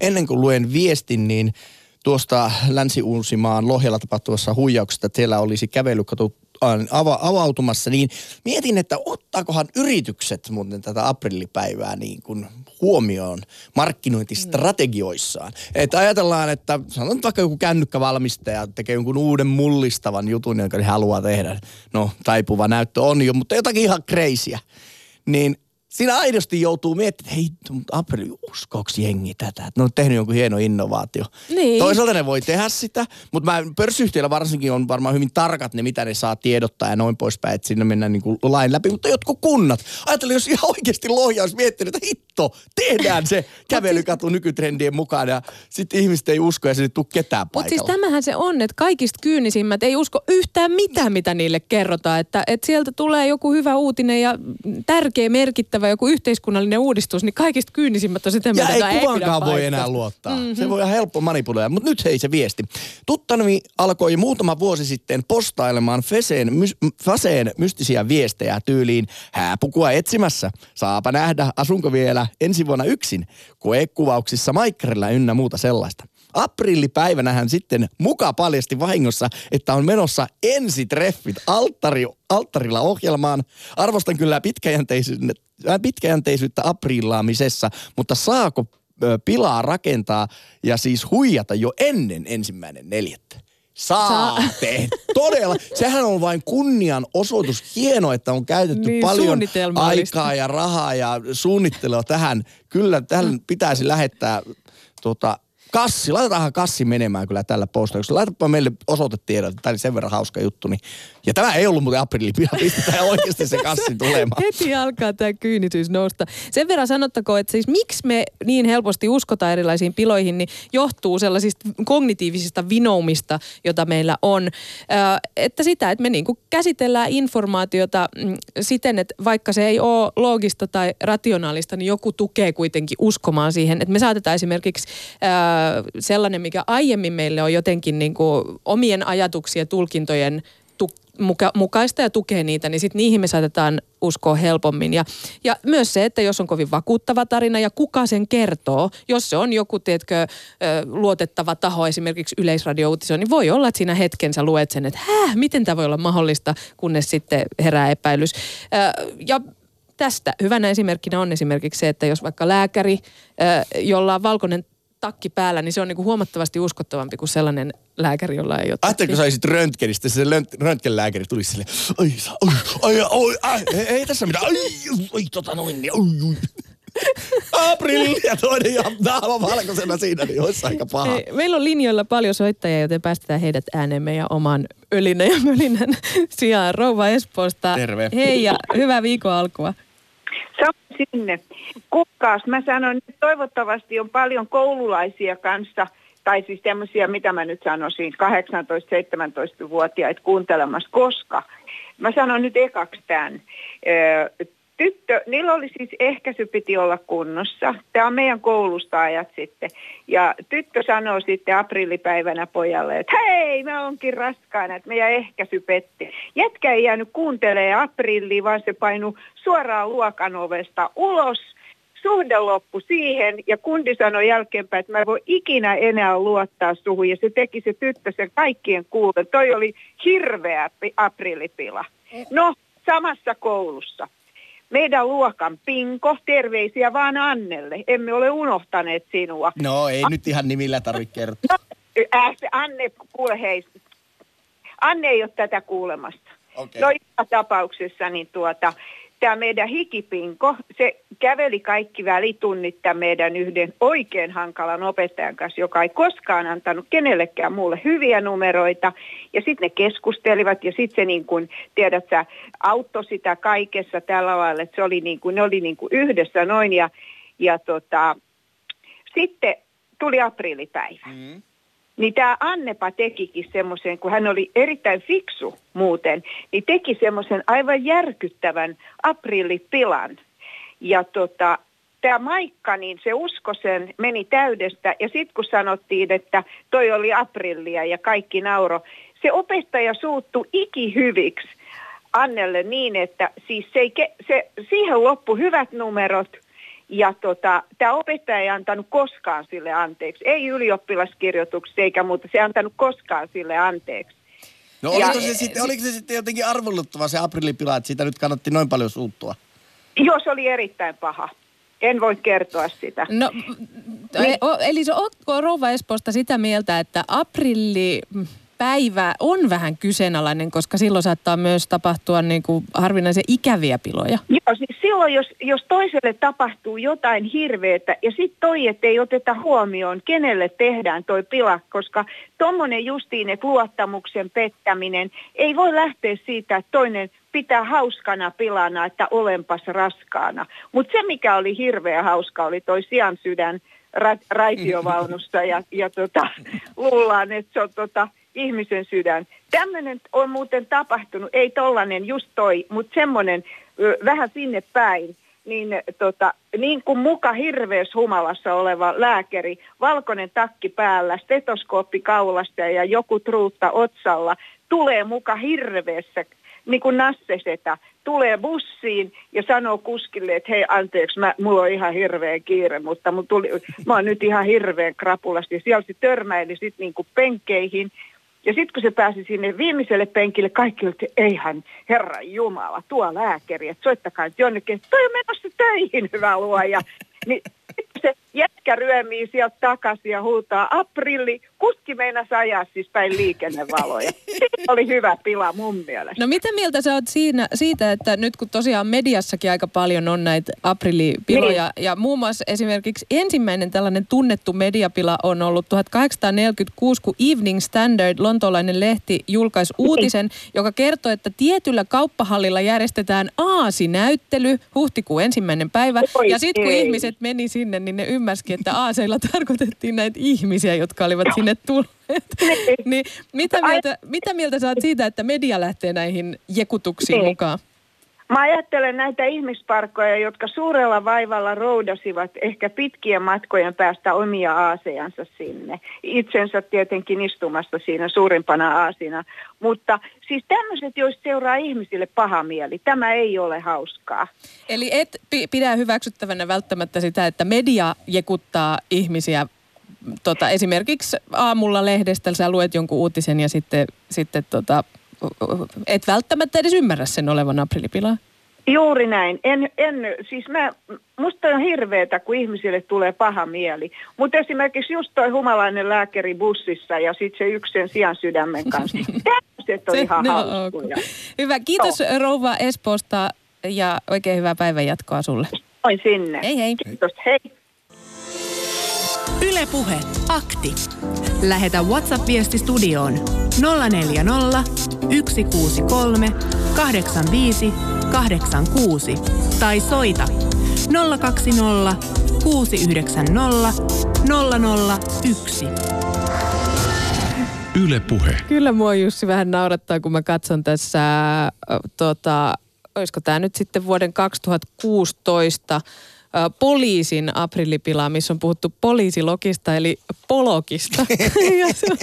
Ennen kuin luen viestin, niin tuosta Länsi-Uusimaan Lohjalla tapahtuvassa huijauksesta, että siellä olisi kävelykatu ava, avautumassa, niin mietin, että ottaakohan yritykset muuten tätä aprillipäivää niin kuin huomioon markkinointistrategioissaan. Että ajatellaan, että sanon vaikka joku kännykkävalmistaja tekee jonkun uuden mullistavan jutun, jonka he haluaa tehdä. No, taipuva näyttö on jo, mutta jotakin ihan kreisiä. Niin siinä aidosti joutuu miettimään, että hei, mutta Apple, uskoks jengi tätä? Että ne on tehnyt jonkun hieno innovaatio. Niin. Toisaalta ne voi tehdä sitä, mutta mä, pörssiyhtiöillä varsinkin on varmaan hyvin tarkat ne, mitä ne saa tiedottaa ja noin poispäin, että sinne mennään niin kuin lain läpi. Mutta jotkut kunnat, ajattelin, jos ihan oikeasti lohja olisi miettinyt, että hitto, tehdään se kävelykatu nykytrendien mukaan ja sitten ihmiset ei usko ja sinne tuu ketään Mutta siis tämähän se on, että kaikista kyynisimmät ei usko yhtään mitään, mitä niille kerrotaan. Että, että sieltä tulee joku hyvä uutinen ja tärkeä, merkittävä joku yhteiskunnallinen uudistus, niin kaikista kyynisimmät on sitä mieltä, ei että kuvaankaan pidä voi enää luottaa. Mm-hmm. Se voi ihan helppo manipuloida. Mutta nyt hei se viesti. Tuttani alkoi muutama vuosi sitten postailemaan Feseen, mys, Faseen mystisiä viestejä tyyliin hääpukua etsimässä. Saapa nähdä, asunko vielä ensi vuonna yksin koekuvauksissa maikkarilla ynnä muuta sellaista. Aprillipäivänähän sitten muka paljasti vahingossa, että on menossa ensitreffit alttari, alttarilla ohjelmaan. Arvostan kyllä pitkäjänteisyyttä, pitkäjänteisyyttä aprillaamisessa, mutta saako pilaa rakentaa ja siis huijata jo ennen ensimmäinen neljättä? Saatte. Todella. Sehän on vain kunnian osoitus. Hienoa, että on käytetty Niin, paljon aikaa ja rahaa ja suunnittelua tähän. Kyllä tähän pitäisi lähettää tota, kassi. Laitetaanhan kassi menemään kyllä tällä postauksella. Laitapa meille osoitetiedot. Tämä oli sen verran hauska juttu. Niin. Ja tämä ei ollut muuten aprillipia. Pistetään oikeasti se kassi tulemaan. Heti alkaa tämä kyynisyys nousta. Sen verran sanottakoon, että siis miksi me niin helposti uskotaan erilaisiin piloihin, niin johtuu sellaisista kognitiivisista vinoumista, jota meillä on. Ö, että sitä, että me niinku käsitellään informaatiota mm, siten, että vaikka se ei ole loogista tai rationaalista, niin joku tukee kuitenkin uskomaan siihen. Että me saatetaan esimerkiksi ö, sellainen, mikä aiemmin meille on jotenkin niinku omien ajatuksien ja tulkintojen tu- muka, mukaista ja tukee niitä, niin sitten niihin me saatetaan uskoa helpommin. Ja, ja myös se, että jos on kovin vakuuttava tarina ja kuka sen kertoo, jos se on joku, tiedätkö, luotettava taho, esimerkiksi yleisradiouutiso, niin voi olla, että siinä hetken sä luet sen, että häh, miten tämä voi olla mahdollista, kunnes sitten herää epäilys. Ja tästä hyvänä esimerkkinä on esimerkiksi se, että jos vaikka lääkäri, jolla on valkoinen takki päällä, niin se on niin kuin huomattavasti uskottavampi kuin sellainen lääkäri, jolla ei ole Ajatteliko sä olisit röntgenistä, se röntgenlääkäri tulisi silleen, ai, ai, ai, ai, ai, ei, ei tässä mitään, ai, ai, tota noin, niin, ai, ai. April ja toinen ja naama valkoisena siinä, niin olisi aika paha. Ei, meillä on linjoilla paljon soittajia, joten päästetään heidät ääneen meidän oman ölinä ja mölinän sijaan. Rouva Espoosta. Terve. Hei ja hyvää viikon alkua. Sama sinne. Kuukkaus, mä sanon, että toivottavasti on paljon koululaisia kanssa, tai siis tämmöisiä, mitä mä nyt sanoisin, 18-17-vuotiaita kuuntelemassa, koska mä sanon nyt ekaksi tämän. Tyttö, niillä oli siis ehkäisy piti olla kunnossa. Tämä on meidän koulusta ajat sitten. Ja tyttö sanoo sitten aprillipäivänä pojalle, että hei, mä onkin raskaana, että meidän ehkäisy petti. Jätkä ei jäänyt kuuntelee aprillia, vaan se painui suoraan luokan ovesta ulos. Suhde loppu siihen ja kundi sanoi jälkeenpäin, että mä en voi ikinä enää luottaa suhun. Ja se teki se tyttö sen kaikkien kuulen. Toi oli hirveä pi- aprillipila. No, samassa koulussa meidän luokan Pinko, terveisiä vaan Annelle. Emme ole unohtaneet sinua. No ei nyt ihan nimillä tarvitse kertoa. No, äh, Anne, kuule hei, Anne ei ole tätä kuulemassa. Okei. No joka tapauksessa niin tuota, tämä meidän hikipinko, se käveli kaikki välitunnit tämän meidän yhden oikein hankalan opettajan kanssa, joka ei koskaan antanut kenellekään muulle hyviä numeroita. Ja sitten ne keskustelivat ja sitten se niin kuin, tiedät sä, auttoi sitä kaikessa tällä lailla, että se oli niin kuin, ne oli niin kuin yhdessä noin ja, ja tota, sitten tuli aprillipäivä. Mm. Niin tämä Annepa tekikin semmoisen, kun hän oli erittäin fiksu muuten, niin teki semmoisen aivan järkyttävän aprillipilan. Ja tota, tämä Maikka, niin se usko sen meni täydestä. Ja sitten kun sanottiin, että toi oli aprillia ja kaikki nauro, se opettaja suuttu ikihyviksi Annelle niin, että siis se ei, se, siihen loppu hyvät numerot – ja tota, tämä opettaja ei antanut koskaan sille anteeksi. Ei ylioppilaskirjoituksessa eikä muuta. Se ei antanut koskaan sille anteeksi. No Ja- oliko se, sitten, oliko se sitten jotenkin arvoluttava se aprillipila, että siitä nyt kannatti noin paljon suuttua? Joo, se oli erittäin paha. En voi kertoa sitä. No, Niin. o- eli se, ootko Rouva Espoosta sitä mieltä, että aprilli päivä on vähän kyseenalainen, koska silloin saattaa myös tapahtua niin kuin harvinaisen ikäviä piloja. Joo, siis silloin jos, jos toiselle tapahtuu jotain hirveätä ja sitten toi, ettei oteta huomioon, kenelle tehdään toi pila, koska tuommoinen justiin, että luottamuksen pettäminen ei voi lähteä siitä, että toinen pitää hauskana pilana, että olenpas raskaana. Mutta se, mikä oli hirveä hauska, oli toi sian sydän ra- raitiovaunussa ja, ja tota, luullaan, että se on tota, ihmisen sydän. Tämmöinen on muuten tapahtunut, ei tollanen just toi, mutta semmoinen vähän sinne päin. Niin, tota, niin kuin muka hirveässä humalassa oleva lääkäri, valkoinen takki päällä, stetoskooppi kaulasta ja joku truutta otsalla, tulee muka hirveässä niin kuin nassesetä tulee bussiin ja sanoo kuskille, että hei anteeksi, mä, mulla on ihan hirveä kiire, mutta mun tuli, mä oon nyt ihan hirveän krapulasti. Siellä se törmäili sitten niinku penkkeihin. Ja sitten kun se pääsi sinne viimeiselle penkille, kaikki oli, että eihän Herra Jumala, tuo lääkäri, että soittakaa nyt jonnekin, että toi on menossa töihin, hyvä luoja. Niin se jätkä ryömii sieltä takaisin ja huutaa aprilli. Kuski meinasi ajaa siis päin liikennevaloja. Se oli hyvä pila mun mielestä. No mitä mieltä sä oot siinä, siitä, että nyt kun tosiaan mediassakin aika paljon on näitä aprillipiloja niin. ja muun muassa esimerkiksi ensimmäinen tällainen tunnettu mediapila on ollut 1846, kun Evening Standard, lontoolainen lehti, julkaisi niin. uutisen, niin. joka kertoo, että tietyllä kauppahallilla järjestetään aasinäyttely huhtikuun ensimmäinen päivä. Oi, ja sitten kun ei. ihmiset meni sinne, niin ne ymmärsikin, että aaseilla tarkoitettiin näitä ihmisiä, jotka olivat sinne tulleet. niin, mitä, mieltä, mitä mieltä saat siitä, että media lähtee näihin jekutuksiin niin. mukaan? Mä ajattelen näitä ihmisparkkoja, jotka suurella vaivalla roudasivat ehkä pitkien matkojen päästä omia aasejansa sinne. Itsensä tietenkin istumasta siinä suurimpana aasina. Mutta siis tämmöiset, joista seuraa ihmisille paha mieli, tämä ei ole hauskaa. Eli et pidä hyväksyttävänä välttämättä sitä, että media jekuttaa ihmisiä tota, esimerkiksi aamulla lehdestä sä luet jonkun uutisen ja sitten, sitten tota, et välttämättä edes ymmärrä sen olevan aprillipilaa. Juuri näin. En, en, siis mä, musta on hirveetä, kun ihmisille tulee paha mieli. Mutta esimerkiksi just toi humalainen lääkäri bussissa ja sitten se yksi sen sijan sydämen kanssa. Tällaiset on se, ihan no, hauskoja. Hyvä. Kiitos no. rouva Espoosta ja oikein hyvää päivänjatkoa sulle. Noin sinne. Hei hei. Kiitos. Hei. Ylepuhe akti. Lähetä WhatsApp-viesti studioon 040 163 85 86 tai soita 020 690 001. Yle Puhe. Kyllä mua Jussi vähän naurattaa, kun mä katson tässä, tota, olisiko tämä nyt sitten vuoden 2016 poliisin aprillipilaa, missä on puhuttu poliisilogista eli polokista. ja se, on,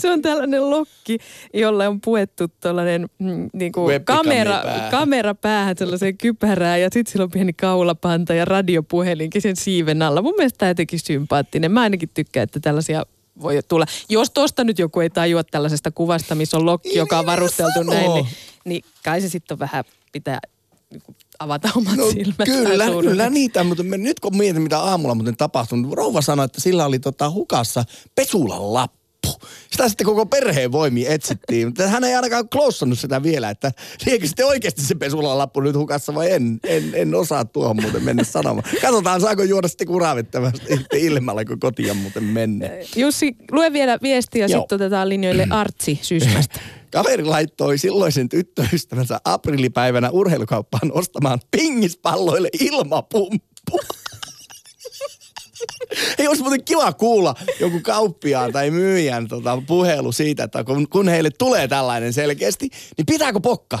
se on tällainen lokki, jolle on puettu tällainen mm, niin kuin kamera, kamera päähän sellaiseen kypärään ja sitten sillä on pieni kaulapanta ja radiopuhelinkin sen siiven alla. Mun mielestä tämä jotenkin sympaattinen. Mä ainakin tykkään, että tällaisia voi tulla. Jos tuosta nyt joku ei tajua tällaisesta kuvasta, missä on lokki, joka on varusteltu näin, niin, niin kai se sitten on vähän pitää niin avata omat no, silmät. Kyllä, kyllä niitä, mutta me, nyt kun mietin, mitä aamulla muuten tapahtunut, niin rouva sanoi, että sillä oli tota hukassa pesulan lappu. Sitä sitten koko perheen voimi etsittiin, mutta hän ei ainakaan klossannut sitä vielä, että liekö sitten oikeasti se pesulan lappu nyt hukassa vai en, en, en osaa tuohon muuten mennä sanomaan. Katsotaan, saako juoda sitten kuravittavasti ilmalla, kun kotiin muuten mennä. Jussi, lue vielä viestiä ja sitten otetaan linjoille Artsi Sysmästä. Kaveri laittoi silloisen tyttöystävänsä aprillipäivänä urheilukauppaan ostamaan pingispalloille ilmapumppu. Ei olisi muuten kiva kuulla joku kauppiaan tai myyjän tota, puhelu siitä, että kun, kun heille tulee tällainen selkeästi, niin pitääkö pokka?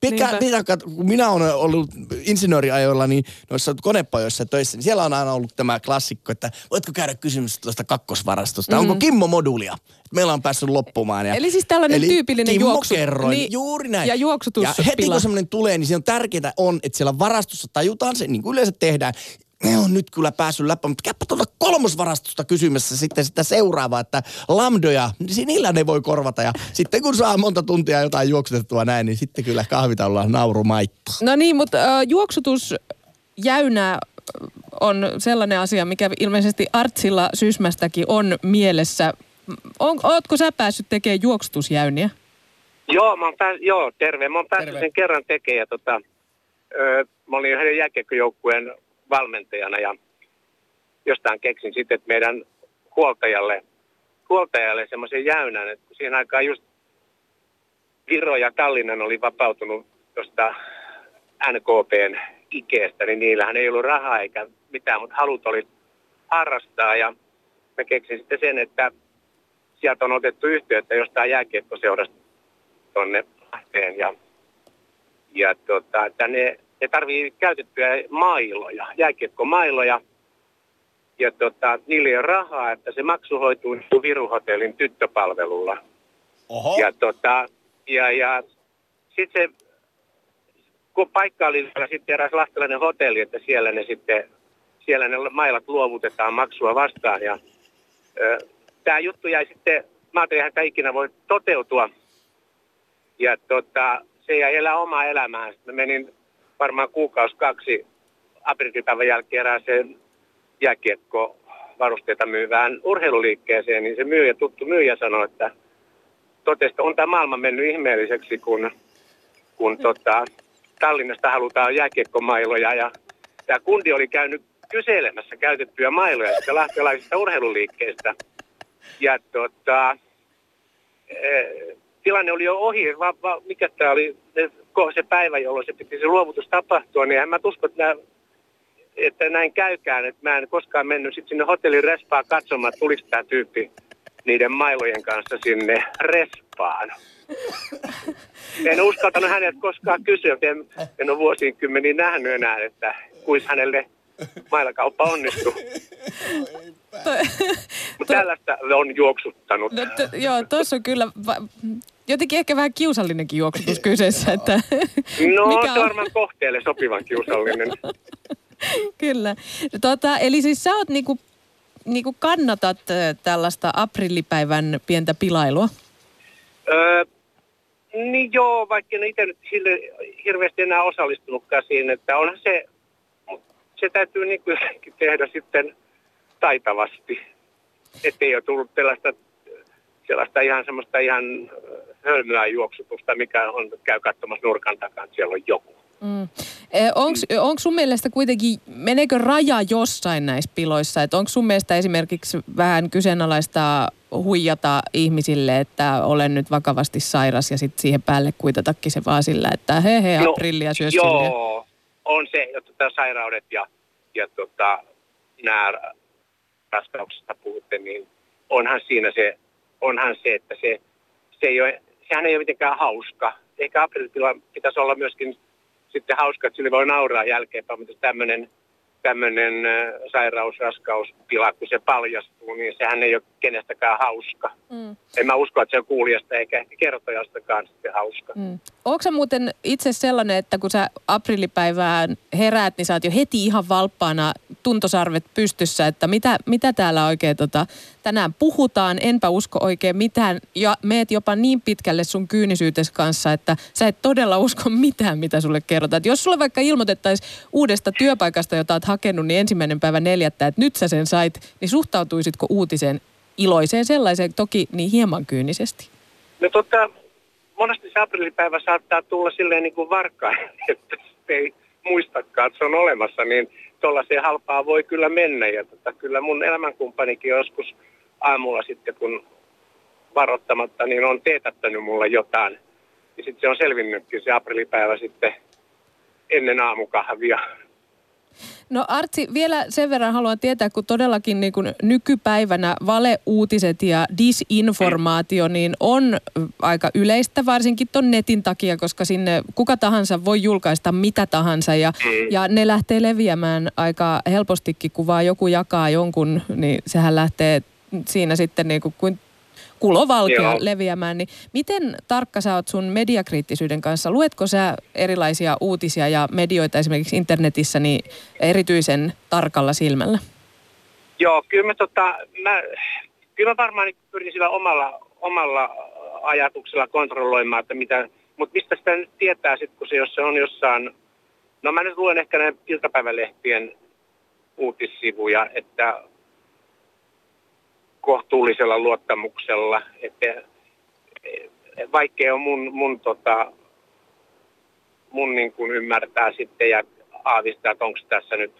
Pitkä, pitkä, kun minä olen ollut insinööriajoilla niin noissa konepajoissa töissä, niin siellä on aina ollut tämä klassikko, että voitko käydä kysymys tuosta kakkosvarastosta? Mm. Onko Kimmo-moduulia? Meillä on päässyt loppumaan. Ja, eli siis tällainen eli tyypillinen Kimmo juoksu. Kerroin, niin, juuri näin. Ja juoksutus. Ja heti kun semmoinen tulee, niin se on tärkeää on, että siellä varastossa tajutaan se, niin kuin yleensä tehdään ne on nyt kyllä päässyt läppä, mutta käypä tuolta kolmosvarastosta kysymässä sitten sitä seuraavaa, että lambdoja, niin niillä ne voi korvata. Ja sitten kun saa monta tuntia jotain juoksutettua näin, niin sitten kyllä kahvitaululla naurumaittaa. No niin, mutta äh, juoksutus jäynää on sellainen asia, mikä ilmeisesti Artsilla Sysmästäkin on mielessä. On, ootko sä päässyt tekemään juoksutusjäyniä? Joo, mä oon pääs, joo, terve. Mä oon päässyt terve. sen kerran tekemään. Tota, ö, mä olin yhden jääkiekkojoukkueen valmentajana ja jostain keksin sitten, että meidän huoltajalle, huoltajalle semmoisen jäynän, että siihen aikaan just Viro ja Tallinnan oli vapautunut tuosta NKPn ikeestä, niin niillähän ei ollut rahaa eikä mitään, mutta halut oli harrastaa. Ja mä keksin sitten sen, että sieltä on otettu yhteyttä jostain jääkiekkoseurasta tuonne Lahteen. Ja, ja tota, että ne tarvii käytettyjä mailoja, jääkiekkomailoja. Ja tota, niillä ei ole rahaa, että se maksu hoituu Viruhotellin tyttöpalvelulla. Oho. Ja, tota, ja, ja sitten se kun paikka oli vielä sitten eräs lahtelainen hotelli, että siellä ne sitten, siellä ne mailat luovutetaan maksua vastaan. Ja tämä juttu jäi sitten, mä ajattelin, että ikinä voi toteutua. Ja tota, se jäi elää omaa elämää. Sitten mä menin varmaan kuukausi kaksi aprillipäivän jälkeen erääseen jääkiekko varusteita myyvään urheiluliikkeeseen, niin se myyjä, tuttu myyjä sanoi, että totesi, että on tämä maailma mennyt ihmeelliseksi, kun, kun tota, Tallinnasta halutaan jääkiekkomailoja. Ja tämä kundi oli käynyt kyselemässä käytettyjä mailoja sitä lahtelaisista urheiluliikkeistä. Ja tota, e, tilanne oli jo ohi, va, va, mikä tämä oli se päivä, jolloin se piti se luovutus tapahtua, niin en mä usko, että, nämä, että näin käykään. Että mä en koskaan mennyt sit sinne hotellin respaa katsomaan, että tuliko tämä tyyppi niiden mailojen kanssa sinne respaan. En uskaltanut hänet koskaan kysyä, en, en ole vuosikymmeniä nähnyt enää, että kuis hänelle mailakauppa onnistuu. Mutta tällaista on juoksuttanut. No, t- joo, tuossa on kyllä va- jotenkin ehkä vähän kiusallinenkin juoksutus kyseessä. Että no, mikä on varmaan kohteelle sopivan kiusallinen. kyllä. Tota, eli siis sä oot niinku, niinku kannatat tällaista aprillipäivän pientä pilailua? Öö, niin joo, vaikka en itse nyt sille hirveästi enää osallistunutkaan siihen, että onhan se, se täytyy niin kuin tehdä sitten taitavasti. Että ei ole tullut sellaista, sellaista ihan semmoista ihan hölmöä juoksutusta, mikä on, käy katsomassa nurkan takaa, että siellä on joku. Mm. E, Onko sun mielestä kuitenkin, meneekö raja jossain näissä piloissa? Onko sun mielestä esimerkiksi vähän kyseenalaista huijata ihmisille, että olen nyt vakavasti sairas ja sitten siihen päälle kuitatakin se vaan sillä, että he he, no, aprillia syö Joo, on se, että tota, sairaudet ja, ja tota, nämä raskauksista puhutte, niin onhan siinä se, onhan se, että se, se ei ole, sehän ei ole mitenkään hauska. Ehkä aprillipila pitäisi olla myöskin sitten hauska, että sille voi nauraa jälkeenpäin, mutta tämmöinen tämmöinen sairaus, raskaus, pila, kun se paljastuu, niin sehän ei ole kenestäkään hauska. Mm. En mä usko, että se on kuulijasta eikä ehkä kertojastakaan sitten hauska. Mm. Onko muuten itse sellainen, että kun sä aprillipäivään heräät, niin sä oot jo heti ihan valppaana tuntosarvet pystyssä, että mitä, mitä täällä oikein tota, tänään puhutaan, enpä usko oikein mitään, ja meet jopa niin pitkälle sun kyynisyytes kanssa, että sä et todella usko mitään, mitä sulle kerrotaan. Et jos sulle vaikka ilmoitettaisiin uudesta työpaikasta, jota oot hakenut, niin ensimmäinen päivä neljättä, että nyt sä sen sait, niin suhtautuisitko uutiseen iloiseen sellaiseen, toki niin hieman kyynisesti? No tota, monesti se aprillipäivä saattaa tulla silleen niin kuin varkaan, että ei muistakaan, että se on olemassa, niin tuollaiseen halpaa voi kyllä mennä. Ja tota, kyllä mun elämänkumppanikin joskus aamulla sitten, kun varoittamatta, niin on teetättänyt mulle jotain. Ja sitten se on selvinnytkin se aprillipäivä sitten ennen aamukahvia. No Artsi, vielä sen verran haluan tietää, kun todellakin niin kuin nykypäivänä valeuutiset ja disinformaatio niin on aika yleistä, varsinkin tuon netin takia, koska sinne kuka tahansa voi julkaista mitä tahansa ja, mm. ja ne lähtee leviämään aika helpostikin, kun vaan joku jakaa jonkun, niin sehän lähtee siinä sitten niin kuin, kuin kulovalkea leviämään, niin miten tarkka sä oot sun mediakriittisyyden kanssa? Luetko sä erilaisia uutisia ja medioita esimerkiksi internetissä niin erityisen tarkalla silmällä? Joo, kyllä mä, tota, mä, kyllä mä varmaan pyrin sillä omalla, omalla ajatuksella kontrolloimaan, että mitä, mutta mistä sitä nyt tietää sitten, kun se, jos se on jossain, no mä nyt luen ehkä näiden iltapäivälehtien uutissivuja, että kohtuullisella luottamuksella, että vaikkea on mun, mun, tota, mun niin kuin ymmärtää sitten ja aavistaa, että onko tässä nyt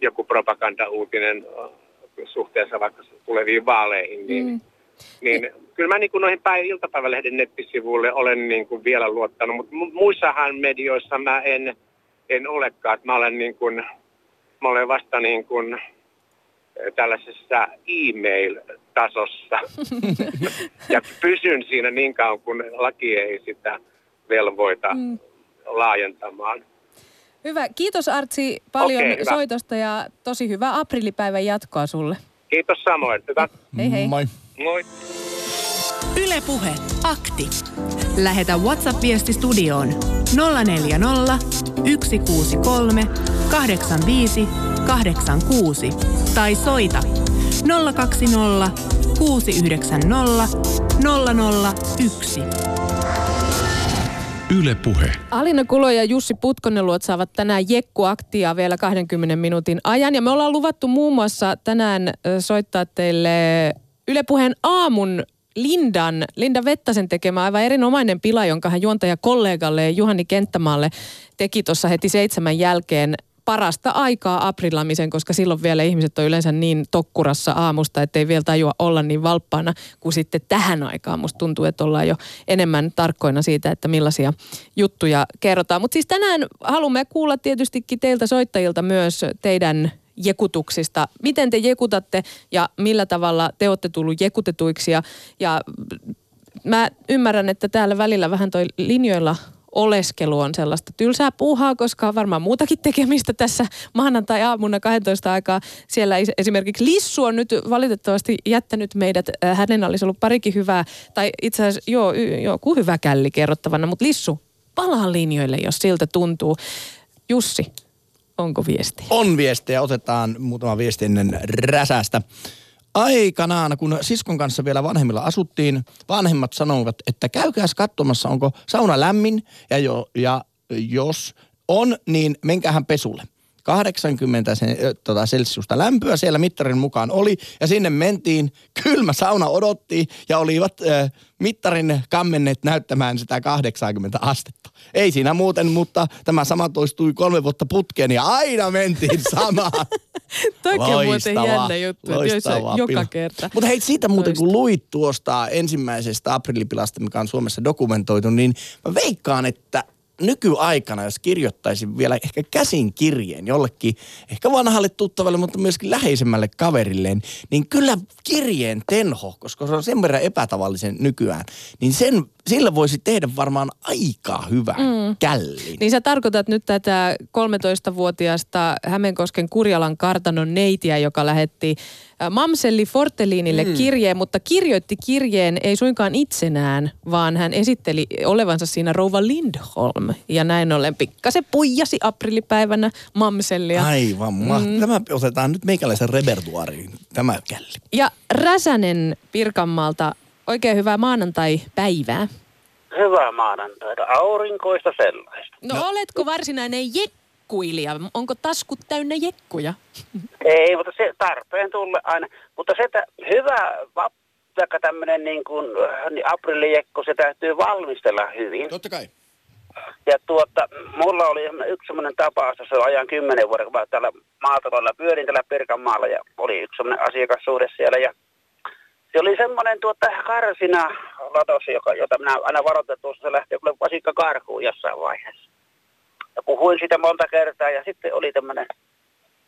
joku propaganda-uutinen suhteessa vaikka tuleviin vaaleihin, niin, mm. niin kyllä mä niin kuin noihin päivä, iltapäivälehden nettisivuille olen niin kuin vielä luottanut, mutta muissahan medioissa mä en, en olekaan, että mä olen niin kuin, mä olen vasta niin kuin tällaisessa e-mail-tasossa. ja pysyn siinä niin kauan, kun laki ei sitä velvoita mm. laajentamaan. Hyvä. Kiitos Artsi paljon okay, soitosta ja tosi hyvää aprillipäivän jatkoa sulle. Kiitos samoin. Hyvä. Hei hei. Moi. Moi. Ylepuhe akti. Lähetä WhatsApp-viesti studioon 040 163 85 86 tai soita 020 690 001. Yle Puhe. Alina Kulo ja Jussi Putkonen luotsaavat tänään Jekku-aktia vielä 20 minuutin ajan. Ja me ollaan luvattu muun muassa tänään soittaa teille Yle Puheen aamun Lindan, Linda Vettasen tekemä aivan erinomainen pila, jonka hän juontaja kollegalle Juhani Kenttämaalle teki tuossa heti seitsemän jälkeen parasta aikaa aprillamisen, koska silloin vielä ihmiset on yleensä niin tokkurassa aamusta, ettei vielä tajua olla niin valppaana kuin sitten tähän aikaan. Musta tuntuu, että ollaan jo enemmän tarkkoina siitä, että millaisia juttuja kerrotaan. Mutta siis tänään haluamme kuulla tietystikin teiltä soittajilta myös teidän jekutuksista. Miten te jekutatte ja millä tavalla te olette tullut jekutetuiksi ja, ja mä ymmärrän, että täällä välillä vähän toi linjoilla oleskelu on sellaista tylsää puuhaa, koska on varmaan muutakin tekemistä tässä maanantai-aamuna 12 aikaa. Siellä esimerkiksi Lissu on nyt valitettavasti jättänyt meidät, äh, hänen olisi ollut parikin hyvää, tai itse asiassa joo, joku hyvä källi kerrottavana, mutta Lissu, palaa linjoille, jos siltä tuntuu. Jussi, onko viesti? On viestiä, otetaan muutama viesti ennen räsästä aikanaan, kun siskon kanssa vielä vanhemmilla asuttiin, vanhemmat sanoivat, että käykääs katsomassa, onko sauna lämmin ja, jo, ja jos on, niin menkäähän pesulle. 80 sen, tota, celsiusta lämpöä siellä mittarin mukaan oli ja sinne mentiin. Kylmä sauna odotti ja olivat äh, mittarin kammenneet näyttämään sitä 80 astetta. Ei siinä muuten, mutta tämä sama toistui kolme vuotta putkeen ja aina mentiin samaan. Toikin on muuten jännä juttu, että joka kerta. Mutta hei, siitä muuten kun luit tuosta ensimmäisestä aprillipilasta, mikä on Suomessa dokumentoitu, niin mä veikkaan, että nykyaikana, jos kirjoittaisin vielä ehkä käsin kirjeen jollekin, ehkä vanhalle tuttavalle, mutta myöskin läheisemmälle kaverilleen, niin kyllä kirjeen tenho, koska se on sen verran epätavallisen nykyään, niin sen, sillä voisi tehdä varmaan aika hyvä mm. källin. Niin sä tarkoitat nyt tätä 13-vuotiaasta Hämeenkosken Kurjalan kartanon neitiä, joka lähetti Mamselli Fortelinille mm. kirjeen, mutta kirjoitti kirjeen ei suinkaan itsenään, vaan hän esitteli olevansa siinä rouva Lindholm. Ja näin ollen pikkasen puijasi aprillipäivänä Mamsellia. Aivan mm. Tämä otetaan nyt meikäläisen repertuariin, tämä källi. Ja Räsänen Pirkanmaalta, oikein hyvää maanantai-päivää. Hyvää maanantaita, aurinkoista sellaista. No, no oletko varsinainen jek jekkuilija? Onko taskut täynnä jekkuja? Ei, mutta se tarpeen tulle aina. Mutta se, että hyvä vaikka tämmöinen niin kuin, niin aprillijekku, se täytyy valmistella hyvin. Totta kai. Ja tuota, mulla oli yksi semmoinen tapaus, se on ajan kymmenen vuoden, kun mä täällä maataloilla pyörin täällä Pirkanmaalla ja oli yksi semmoinen asiakassuhde siellä ja se oli semmoinen tuota karsina latos, joka, jota minä aina varoitan tuossa, se lähtee kuule vasikka karkuun jossain vaiheessa. Ja puhuin sitä monta kertaa ja sitten oli tämmöinen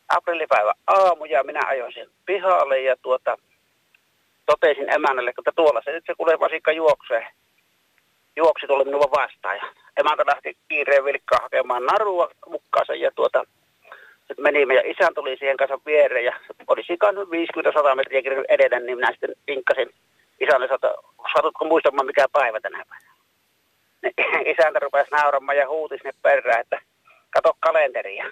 aprillipäivä aamu ja minä ajoin sen pihalle ja tuota, totesin emännälle, että tuolla se nyt se kuulee vasikka juoksee. Juoksi tuolle minua vastaan ja emäntä lähti kiireen vilkkaa hakemaan narua mukaansa ja tuota, sitten menimme ja isän tuli siihen kanssa viereen ja olisi 50-100 metriä edetä, niin minä sitten vinkkasin isälle, että satutko muistamaan mikä päivä tänä päivänä niin isäntä rupesi nauramaan ja huuti sinne perään, että kato kalenteria.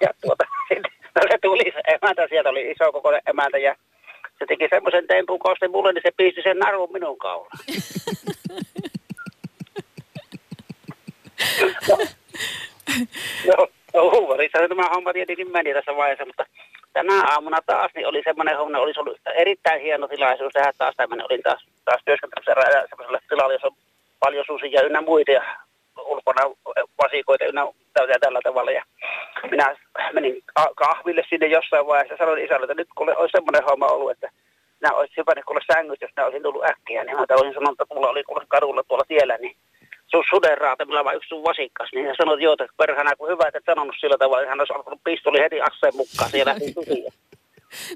ja tuota, sitten no se tuli se emäntä, sieltä oli iso koko emäntä ja se teki semmoisen tempun koste mulle, niin se pisti sen narun minun kaulaan. no, no, huumarissa tämä homma tietenkin meni tässä vaiheessa, mutta tänä aamuna taas niin oli semmoinen homma, olisi ollut erittäin hieno tilaisuus tehdä taas tämmöinen, olin taas, taas työskentelyssä semmoiselle tilalle, jossa paljon susia ynnä muita ja ulkona vasikoita ynnä tällä tavalla. Ja minä menin kahville sinne jossain vaiheessa ja sanoin isälle, että nyt kun olisi semmoinen homma ollut, että nämä olisi hyvä kuule sängyt, jos nämä olisin tullut äkkiä, niin mä olisin sanonut, että mulla oli kadulla tuolla tiellä, niin sun suden raatamilla vai yksi sun vasikkas, niin hän sanoi, että joo, että perhana, kun hyvä, että et sanonut sillä tavalla, hän olisi alkanut pistoli heti asseen mukaan siellä.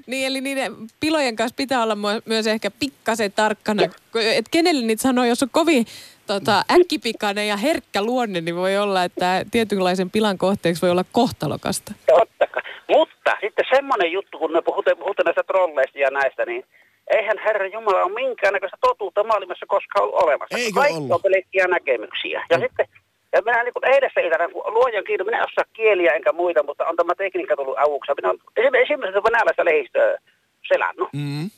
Niin, eli niiden pilojen kanssa pitää olla myös ehkä pikkasen tarkkana. Että kenelle niitä sanoo, jos on kovin tota, äkkipikainen ja herkkä luonne, niin voi olla, että tietynlaisen pilan kohteeksi voi olla kohtalokasta. Totta. Mutta sitten semmoinen juttu, kun me puhutaan, puhutaan näistä trolleista ja näistä, niin eihän Herra Jumala ole minkäännäköistä totuutta maailmassa koskaan ollut olemassa. Eikö Kaikki ollut? on pelkkiä näkemyksiä. Ja sitten, ja minä niin kuin eidessä iltana, kun luojan kiinni, minä en osaa kieliä enkä muita, mutta on tämä tekniikka tullut avuksi. Minä olen esimerkiksi esimerkiksi venäläistä lehdistöä selannut. Mm.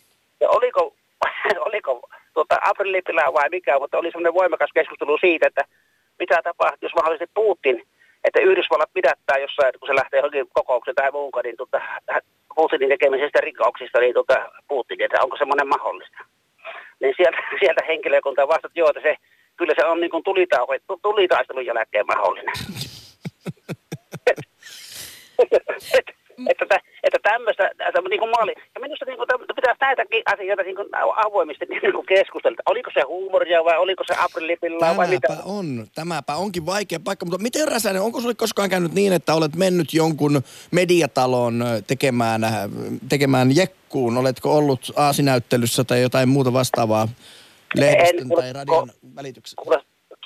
Ja oliko, oliko tuota, aprillipilaa vai mikä, mutta oli semmoinen voimakas keskustelu siitä, että mitä tapahtuu, jos mahdollisesti Putin, että Yhdysvallat pidättää jossain, kun se lähtee johonkin kokoukseen tai muuhun, niin tuota, Putinin tekemisestä rikoksista, niin tuota, Putin, että onko semmoinen mahdollista. Niin sieltä, sieltä henkilökunta vastasi, että joo, että se, kyllä se on niin kuin tulita- tulitaistelun jälkeen mahdollinen. että, että, että tämmöistä, että niin kuin maali. Ja minusta niin kuin, pitäisi näitäkin asioita niin kuin avoimesti niin kuin keskustella. Oliko se huumoria vai oliko se aprillipillaa vai mitä? On, tämäpä onkin vaikea paikka, mutta miten Räsänen, onko sulle koskaan käynyt niin, että olet mennyt jonkun mediatalon tekemään, tekemään jekkuun? Oletko ollut aasinäyttelyssä tai jotain muuta vastaavaa lehdistön En, tai radion ko- välityksellä?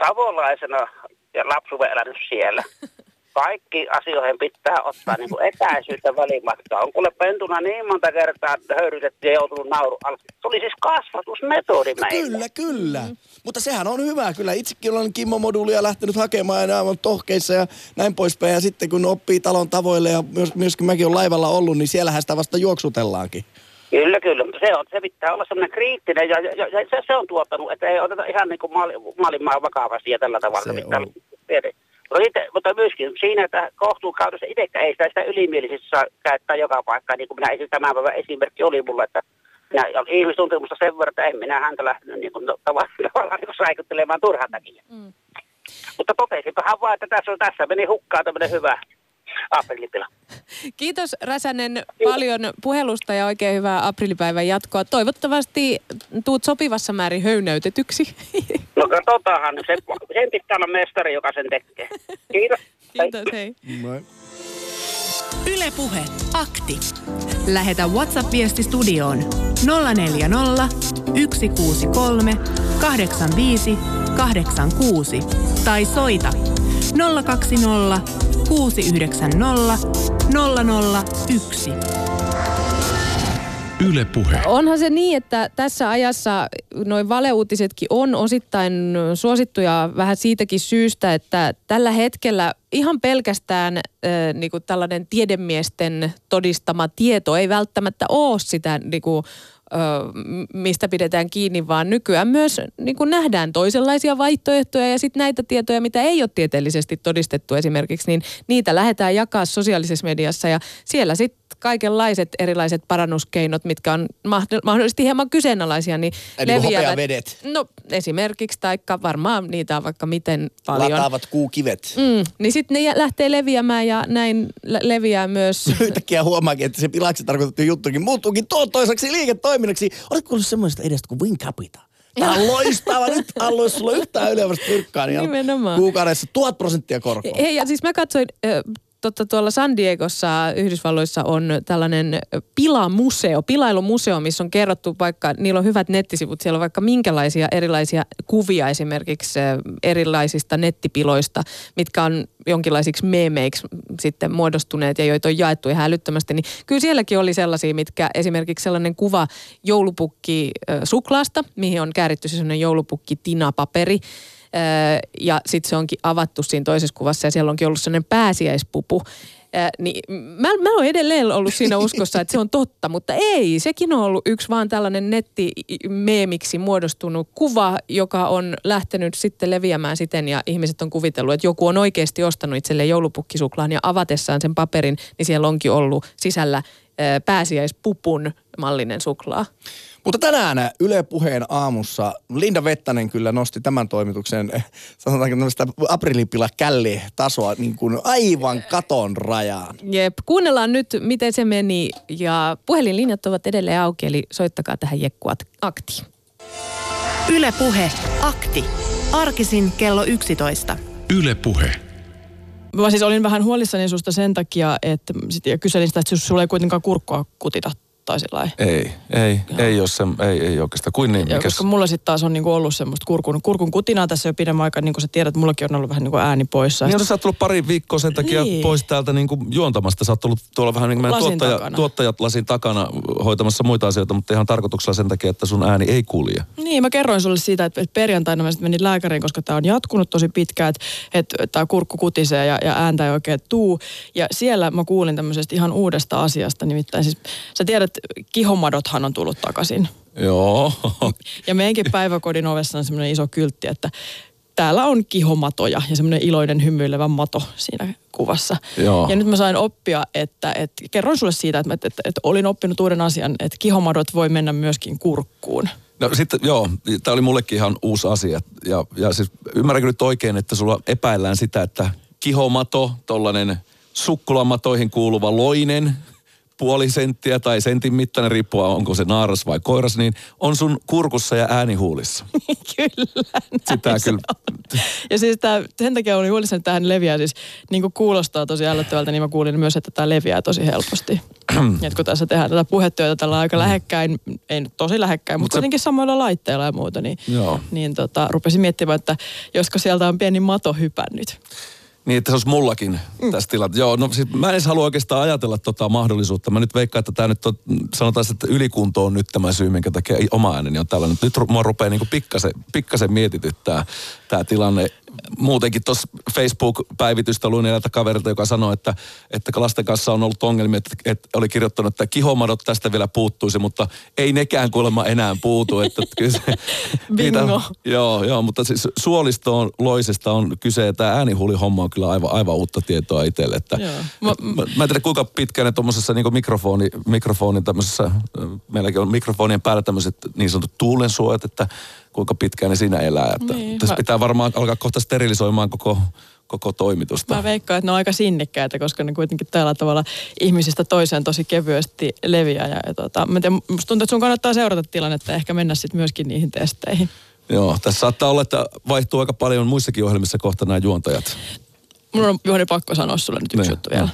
Savolaisena ja lapsuuden elänyt siellä. Kaikki asioihin pitää ottaa niin kuin etäisyyttä välimatkaa. On kuule pentuna niin monta kertaa höyrytetty ja joutunut nauru alle. Se oli siis kasvatusmetodi meille. Kyllä, kyllä. Mm. Mutta sehän on hyvä. Kyllä itsekin olen Kimmo-moduulia lähtenyt hakemaan ja aivan tohkeissa ja näin poispäin. Ja sitten kun oppii talon tavoille ja myös, myöskin mäkin olen laivalla ollut, niin siellähän sitä vasta juoksutellaankin. Kyllä, kyllä. Mutta se, on, se pitää olla semmoinen kriittinen ja, ja, ja se, se, on tuottanut, että ei oteta ihan niin kuin maali, maailmaa vakavasti ja tällä tavalla. Se pitää on. olla- Mutta, itse, mutta myöskin siinä, että kohtuukaudessa itsekään ei sitä, sitä ylimielisesti saa käyttää joka paikkaan, niin kuin minä esim. tämän päivän esimerkki oli mulla, että minä olen ihmistuntemusta sen verran, että en minä häntä lähtenyt niin kuin, tavallaan niin kuin saikuttelemaan turhan takia. Mm. Mutta totesinpahan vaan, että tässä, on, tässä meni hukkaan tämmöinen hyvä aprillipila. Kiitos Räsänen paljon puhelusta ja oikein hyvää aprillipäivän jatkoa. Toivottavasti tuut sopivassa määrin höynäytetyksi. No katsotaanhan, se, sen pitää olla mestari, joka sen tekee. Kiitos. Kiitos, hei. Moi. Ylepuhe akti. Lähetä WhatsApp-viesti studioon 040 163 85 86 tai soita 020 690 001. Yle Puhe. Onhan se niin, että tässä ajassa noin valeuutisetkin on osittain suosittuja vähän siitäkin syystä, että tällä hetkellä ihan pelkästään äh, niin kuin tällainen tiedemiesten todistama tieto ei välttämättä ole sitä niin kuin, mistä pidetään kiinni, vaan nykyään myös niin kuin nähdään toisenlaisia vaihtoehtoja ja sitten näitä tietoja, mitä ei ole tieteellisesti todistettu esimerkiksi, niin niitä lähdetään jakaa sosiaalisessa mediassa ja siellä sitten kaikenlaiset erilaiset parannuskeinot, mitkä on mahd- mahdollisesti hieman kyseenalaisia, niin Eli leviävät. hopeavedet. No esimerkiksi, taikka varmaan niitä on vaikka miten paljon. Lataavat kuukivet. Mm, niin sitten ne lähtee leviämään ja näin le- leviää myös Yhtäkkiä huomaakin, että se pilaksi tarkoitettu juttukin muuttuukin tuottoisaksi liiketoiminnaksi. Oletko kuullut semmoista edestä kuin Win Capital? Tämä on loistava. Nyt haluaisi sulla yhtään ylimääräistä pyrkkaa, niin Nimenomaan. kuukaudessa tuhat prosenttia korkoa. Hei, ja siis mä katsoin, totta, tuolla San Diegossa Yhdysvalloissa on tällainen pilamuseo, pilailumuseo, missä on kerrottu vaikka, niillä on hyvät nettisivut, siellä on vaikka minkälaisia erilaisia kuvia esimerkiksi ö, erilaisista nettipiloista, mitkä on jonkinlaisiksi meemeiksi sitten muodostuneet ja joita on jaettu ihan älyttömästi, niin kyllä sielläkin oli sellaisia, mitkä esimerkiksi sellainen kuva joulupukki ö, suklaasta, mihin on kääritty se sellainen joulupukki tinapaperi, ja sitten se onkin avattu siinä toisessa kuvassa ja siellä onkin ollut sellainen pääsiäispupu. Niin mä, mä oon edelleen ollut siinä uskossa, että se on totta, mutta ei. Sekin on ollut yksi vaan tällainen nettimeemiksi muodostunut kuva, joka on lähtenyt sitten leviämään siten ja ihmiset on kuvitellut, että joku on oikeasti ostanut itselleen joulupukkisuklaan ja avatessaan sen paperin, niin siellä onkin ollut sisällä pääsiäispupun mallinen suklaa. Mutta tänään Yle Puheen aamussa Linda Vettanen kyllä nosti tämän toimituksen, eh, sanotaanko tämmöistä aprillipila källi tasoa niin kuin aivan katon rajaan. Jep, kuunnellaan nyt, miten se meni ja puhelinlinjat ovat edelleen auki, eli soittakaa tähän Jekkuat aktiin. Ylepuhe akti. Arkisin kello 11. Yle Puhe. Mä siis olin vähän huolissani susta sen takia, että sit, ja kyselin sitä, että sulla ei kuitenkaan kurkkoa kutita tai sillä Ei, ei, ei ole se, ei, ei oikeastaan. Kuin niin? Joo, Mikäs? koska mulla sitten taas on niinku ollut semmoista kurkun, kurkun kutinaa tässä jo pidemmän aikaa, niin kuin sä tiedät, mullakin on ollut vähän niinku ääni poissa. Niin, no, sä oot tullut pari viikkoa sen takia Niin. pois täältä niin kuin juontamasta. Sä oot tullut tuolla vähän niin kuin tuottaja, takana. tuottajat lasin takana hoitamassa muita asioita, mutta ihan tarkoituksella sen takia, että sun ääni ei kulje. Niin, mä kerroin sulle siitä, että että perjantaina mä sitten menin lääkäriin, koska tämä on jatkunut tosi pitkään, että, että tämä kurkku kutisee ja, ja ääntä ei oikein tuu. Ja siellä mä kuulin tämmöisestä ihan uudesta asiasta, nimittäin siis sä tiedät, kihomadothan on tullut takaisin. Joo. Ja meidänkin päiväkodin ovessa on semmoinen iso kyltti, että täällä on kihomatoja ja semmoinen iloinen hymyilevä mato siinä kuvassa. Joo. Ja nyt mä sain oppia, että, että kerroin sulle siitä, että, että, että olin oppinut uuden asian, että kihomadot voi mennä myöskin kurkkuun. No sitten joo, tämä oli mullekin ihan uusi asia. Ja, ja siis ymmärränkö nyt oikein, että sulla epäillään sitä, että kihomato, tollainen sukkulamatoihin kuuluva loinen, puoli senttiä tai sentin mittainen, riippuen onko se naaras vai koiras, niin on sun kurkussa ja äänihuulissa. kyllä, Sitä se kyllä. on. Ja siis tää, sen takia olin huolissani, että tähän leviää siis, niin kuin kuulostaa tosi ällöttävältä, niin mä kuulin myös, että tämä leviää tosi helposti. ja että kun tässä tehdään tätä puhetyötä tällä aika lähekkäin, ei nyt tosi lähekkäin, mutta se- kuitenkin samoilla laitteilla ja muuta, niin, Joo. niin tota, rupesin miettimään, että josko sieltä on pieni mato hypännyt. Niin, että se olisi mullakin mm. tässä tilanteessa. Joo, no siis mä en edes halua oikeastaan ajatella tota mahdollisuutta. Mä nyt veikkaan, että tämä nyt on, sanotaan, että ylikunto on nyt tämä syy, minkä takia oma ääneni on tällainen. Nyt mua rupeaa niinku pikkasen, pikkasen mietityttää tämä tilanne. Muutenkin tuossa Facebook-päivitystä luin edeltä kaverilta, joka sanoi, että, että lasten kanssa on ollut ongelmia, että, että oli kirjoittanut, että kihomadot tästä vielä puuttuisi, mutta ei nekään kuulemma enää puutu. Että kyllä se, Bingo. joo, joo, mutta siis suolistoon loisesta on kyse, ja tämä äänihuulihomma on kyllä aivan, aivan uutta tietoa itselle. Että, Joo. mä, Mä- mä, mä en tiedä kuinka pitkään ne tuommoisessa niin mikrofoni, mikrofonin tämmöisessä, meilläkin on mikrofonien päällä tämmöiset niin sanotut tuulensuojat, että kuinka pitkään ne siinä elää. Että Niin, tässä mä- pitää varmaan alkaa kohta sterilisoimaan koko, koko toimitusta. Mä veikkaan, että ne on aika sinnikkäitä, koska ne kuitenkin tällä tavalla ihmisistä toiseen tosi kevyesti leviää. Ja, ja tota, mä tiedän, musta tuntuu, että sun kannattaa seurata tilannetta ja ehkä mennä sitten myöskin niihin testeihin. Joo, tässä saattaa olla, että vaihtuu aika paljon muissakin ohjelmissa kohta nämä juontajat. Mun on Juhani pakko sanoa sulle nyt yksi Niin, juttu vielä.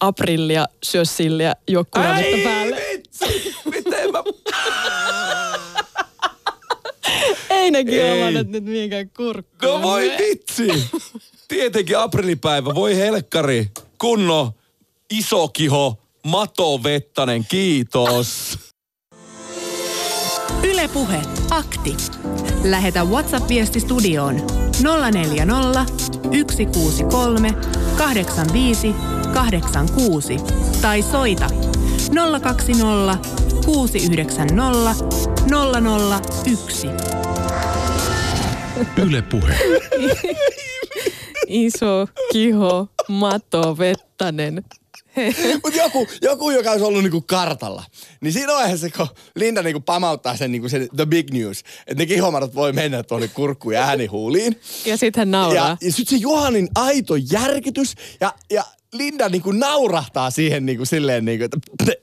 Aprillia, syö silliä, juo päälle. vitsi! Miten mä... Ei ne Ei. kiolanet nyt mihinkään kurkkuun. No voi vitsi! Tietenkin aprilipäivä, voi helkkari. Kunno, iso kiho, Mato Vettanen, kiitos. Ylepuhe akti. Lähetä WhatsApp-viesti studioon 040 163 85 86 tai soita 020 690 001. Yle Puhe. Iso kiho, mato, vettanen. Mutta joku, joku, joka olisi ollut niinku kartalla, niin siinä vaiheessa, kun Linda niinku pamauttaa sen, niinku sen the big news, että ne kihomadot voi mennä tuonne kurkkuun ja äänihuuliin. Ja sitten hän nauraa. Ja, ja sitten se Johanin aito järkytys ja, ja Linda niinku naurahtaa siihen niinku silleen niinku, että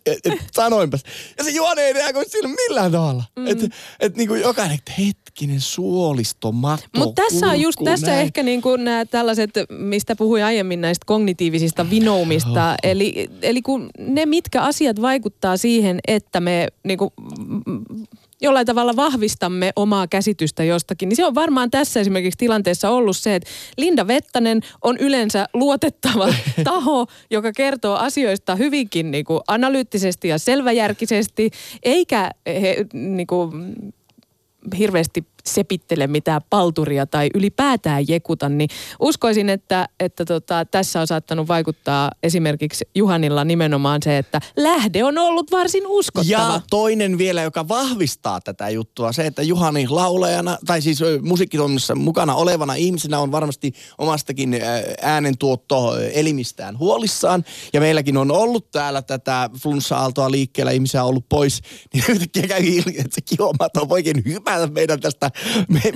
et, et, sanoinpas. Ja se Juhani ei reagoi sillä millään tavalla. Mm. Että et, niinku jokainen, että hetkinen suolisto, matto, Mutta tässä on just, tässä näin. ehkä niin kuin nämä tällaiset, mistä puhuin aiemmin näistä kognitiivisista vinoumista. eli, eli kun ne, mitkä asiat vaikuttaa siihen, että me niin kuin, mm, jollain tavalla vahvistamme omaa käsitystä jostakin, niin se on varmaan tässä esimerkiksi tilanteessa ollut se, että Linda Vettanen on yleensä luotettava taho, joka kertoo asioista hyvinkin niin kuin analyyttisesti ja selväjärkisesti, eikä he, niin kuin, hirveästi sepittele mitään palturia tai ylipäätään jekuta, niin uskoisin, että, että tota, tässä on saattanut vaikuttaa esimerkiksi Juhanilla nimenomaan se, että lähde on ollut varsin uskottava. Ja toinen vielä, joka vahvistaa tätä juttua, se, että Juhani laulajana, tai siis ö, musiikkitoiminnassa mukana olevana ihmisenä on varmasti omastakin äänentuotto elimistään huolissaan. Ja meilläkin on ollut täällä tätä flunssa-aaltoa liikkeellä, ihmisiä on ollut pois, niin yhtäkkiä käy ilmi, että se kiomato voikin hypätä meidän tästä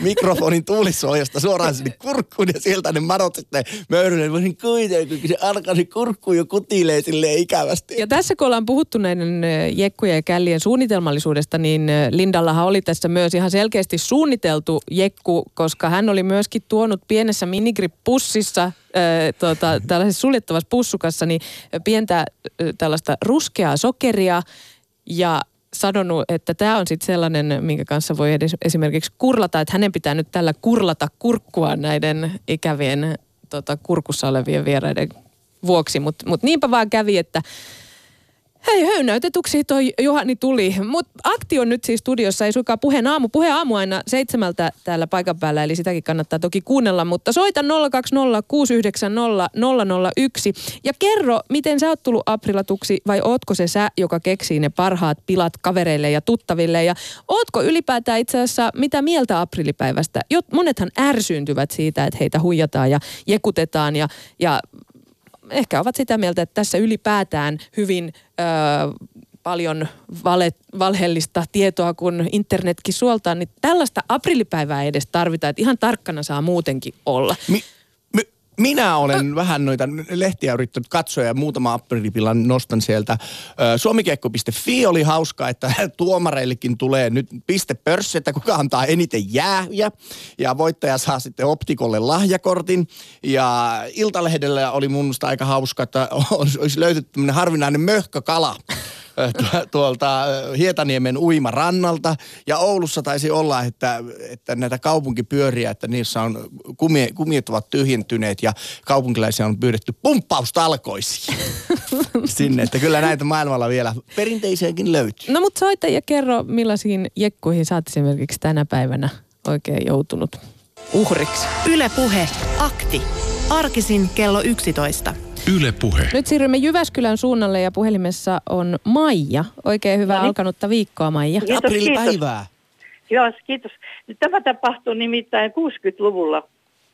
mikrofonin tuulissuojasta suoraan sinne kurkkuun ja sieltä ne madot sitten möyrylle. Voisin kuitenkin, kun se alkaa se kurkku jo kutilee silleen ikävästi. Ja tässä kun ollaan puhuttu näiden jekkujen ja källien suunnitelmallisuudesta, niin Lindallahan oli tässä myös ihan selkeästi suunniteltu jekku, koska hän oli myöskin tuonut pienessä minigrip-pussissa, tota, tällaisessa suljettavassa pussukassa, niin pientä tällaista ruskeaa sokeria, ja sanonut, että tämä on sitten sellainen, minkä kanssa voi edes, esimerkiksi kurlata, että hänen pitää nyt tällä kurlata kurkkua näiden ikävien tota, kurkussa olevien vieraiden vuoksi. Mutta mut niinpä vaan kävi, että Hei, höynäytetuksi toi Juhani tuli. Mutta akti on nyt siis studiossa, ei suinkaan puheen aamu. Puheen aamu aina seitsemältä täällä paikan päällä, eli sitäkin kannattaa toki kuunnella. Mutta soita 020 001 ja kerro, miten sä oot tullut aprilatuksi vai ootko se sä, joka keksii ne parhaat pilat kavereille ja tuttaville. Ja ootko ylipäätään itse asiassa mitä mieltä aprilipäivästä? Jot, monethan ärsyyntyvät siitä, että heitä huijataan ja jekutetaan ja, ja ehkä ovat sitä mieltä, että tässä ylipäätään hyvin ö, paljon vale, valheellista tietoa, kun internetkin suoltaa, niin tällaista aprillipäivää ei edes tarvita, että ihan tarkkana saa muutenkin olla. Mi- minä olen vähän noita lehtiä yrittänyt katsoa ja muutama aprillipilan nostan sieltä. Suomikekko.fi oli hauska, että tuomareillekin tulee nyt piste pörssi, että kuka antaa eniten jäähyjä. Ja voittaja saa sitten optikolle lahjakortin. Ja Iltalehdellä oli mun aika hauska, että olisi löytynyt tämmöinen harvinainen möhkökala tuolta Hietaniemen uimarannalta. Ja Oulussa taisi olla, että, että näitä kaupunkipyöriä, että niissä on kumie, kumiet ovat tyhjentyneet ja kaupunkilaisia on pyydetty pumppaustalkoisiin sinne. Että kyllä näitä maailmalla vielä perinteisiäkin löytyy. No mutta soita ja kerro, millaisiin jekkuihin sä oot esimerkiksi tänä päivänä oikein joutunut uhriksi. Ylepuhe akti. Arkisin kello 11. Yle Puhe. Nyt siirrymme Jyväskylän suunnalle ja puhelimessa on Maija. Oikein hyvää no niin. alkanutta viikkoa, Maija. Kiitos, Aprillipäivää. Joo, kiitos. Tämä tapahtui nimittäin 60-luvulla.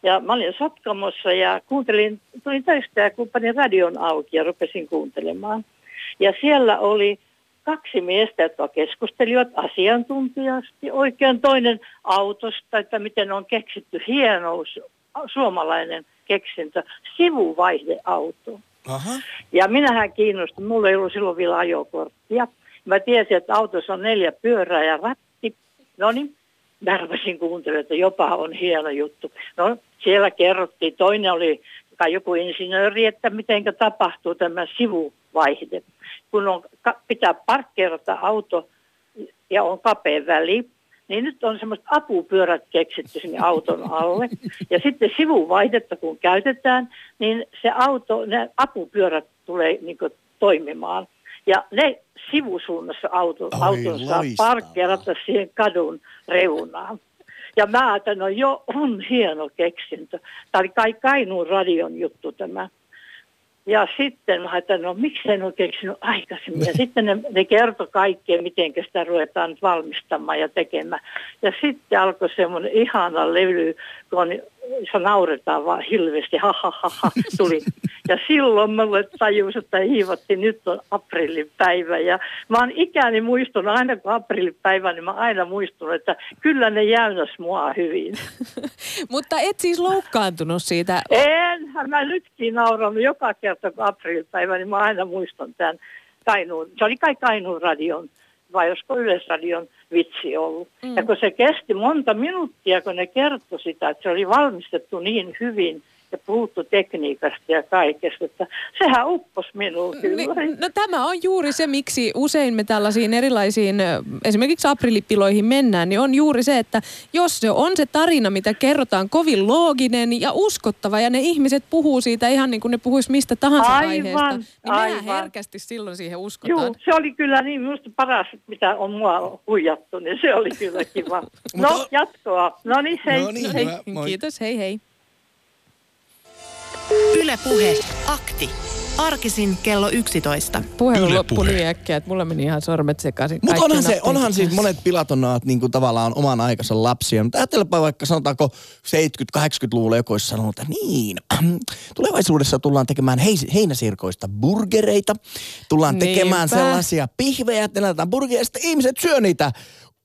Ja mä olin Sotkamossa ja kuuntelin, tulin töistä ja kun panin radion auki ja rupesin kuuntelemaan. Ja siellä oli kaksi miestä, jotka keskustelivat asiantuntijasti. Oikein toinen autosta, että miten on keksitty hieno suomalainen keksintö, sivuvaihdeauto. Aha. Ja minähän kiinnostin, mulla ei ollut silloin vielä ajokorttia. Mä tiesin, että autossa on neljä pyörää ja ratti. No niin, mä rupesin kuuntelemaan, että jopa on hieno juttu. No siellä kerrottiin, toinen oli kai joku insinööri, että miten tapahtuu tämä sivuvaihde. Kun on, pitää parkkeerata auto ja on kapea väli, niin nyt on semmoista apupyörät keksitty sinne auton alle. Ja sitten sivuvaihdetta kun käytetään, niin se auto, ne apupyörät tulee niin toimimaan. Ja ne sivusuunnassa auto, Oi, auton saa parkkeerata siihen kadun reunaan. Ja mä ajattelin, no jo on hieno keksintö. Tämä oli kai Kainuun radion juttu tämä. Ja sitten mä ajattelin, no miksi en ole keksinyt aikaisemmin. Ja sitten ne, ne kertoi kaikkea, miten sitä ruvetaan nyt valmistamaan ja tekemään. Ja sitten alkoi semmoinen ihana levy, kun se nauretaan vaan hilveästi, ha, ha, ha, ha tuli. Ja silloin mulle tajus, että hiivatti, nyt on aprillipäivä. Ja mä oon ikäni muistunut, aina kun aprillipäivä, niin mä aina muistun, että kyllä ne jäynäs mua hyvin. Mutta et siis loukkaantunut siitä? En, mä nytkin nauranut joka kerta, kun aprillipäivä, niin mä aina muistan tämän Kainuun. Se oli kai Kainuun radion vai olisiko Yleisradion vitsi ollut. Mm. Ja kun se kesti monta minuuttia, kun ne kertoi sitä, että se oli valmistettu niin hyvin, ja puhuttu tekniikasta ja kaikesta. Että sehän uppos minuun kyllä. Niin, no tämä on juuri se, miksi usein me tällaisiin erilaisiin, esimerkiksi aprillipiloihin mennään, niin on juuri se, että jos se on se tarina, mitä kerrotaan kovin looginen ja uskottava ja ne ihmiset puhuu siitä ihan niin kuin ne puhuisi mistä tahansa aivan, aiheesta, niin aivan. herkästi silloin siihen uskotaan. Joo, se oli kyllä niin minusta paras, mitä on mua huijattu, niin se oli kyllä kiva. no, jatkoa. No niin, hei. No niin, hei. Kiitos, hei hei. Ylepuhe akti. Arkisin kello 11. Puhelu loppui niin äkkiä, että mulla meni ihan sormet sekaisin. Mutta onhan, se, onhan siis monet pilatonnaat niin kuin tavallaan oman aikansa lapsia. Mutta ajattelepa vaikka sanotaanko 70-80-luvulla joku olisi sanonut, että niin, tulevaisuudessa tullaan tekemään heinäsirkoista burgereita. Tullaan Niinpä. tekemään sellaisia pihvejä, että ne laitetaan sitten ihmiset syö niitä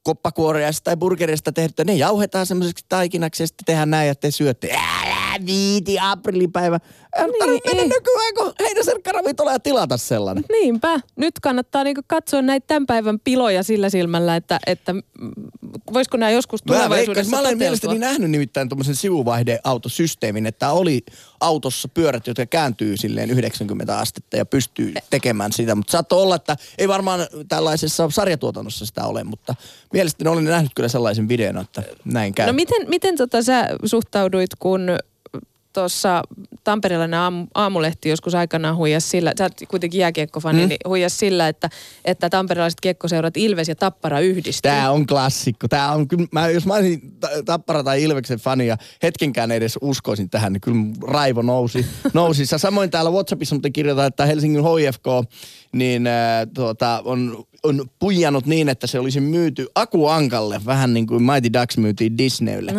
koppakuoreista tai burgerista tehty. Ne jauhetaan semmoiseksi taikinaksi ja sitten tehdään näin, että te syötte. Älä viiti aprillipäivä. Ei niin, tarvitse mennä nykyään, kun heinäserkkaravintola ja tilata sellainen. Niinpä. Nyt kannattaa niinku katsoa näitä tämän päivän piloja sillä silmällä, että, että voisiko nämä joskus Mä, veikkaan, tulevaisuudessa mä olen toteutua? mielestäni nähnyt nimittäin tuommoisen sivuvaihdeautosysteemin, että oli autossa pyörät, jotka kääntyy silleen 90 astetta ja pystyy tekemään sitä. Mutta saattoi olla, että ei varmaan tällaisessa sarjatuotannossa sitä ole, mutta mielestäni olen nähnyt kyllä sellaisen videon, että näin käy. No miten, miten tota sä suhtauduit, kun tuossa tamperelainen aamu, aamulehti joskus aikanaan huijas sillä, sä oot kuitenkin jääkiekkofani, Mm. niin huijas sillä, että, että tamperelaiset kiekkoseurat Ilves ja Tappara yhdistyy. Tämä on klassikko. Tää on, kyllä, mä, jos mä olisin Ta- Tappara tai Ilveksen fani ja hetkenkään edes uskoisin tähän, niin kyllä raivo nousi. nousi. Samoin täällä Whatsappissa muuten kirjoitan, että Helsingin HFK niin, äh, tuota, on, on puijannut niin, että se olisi myyty Aku Ankalle, vähän niin kuin Mighty Ducks myytiin Disneylle.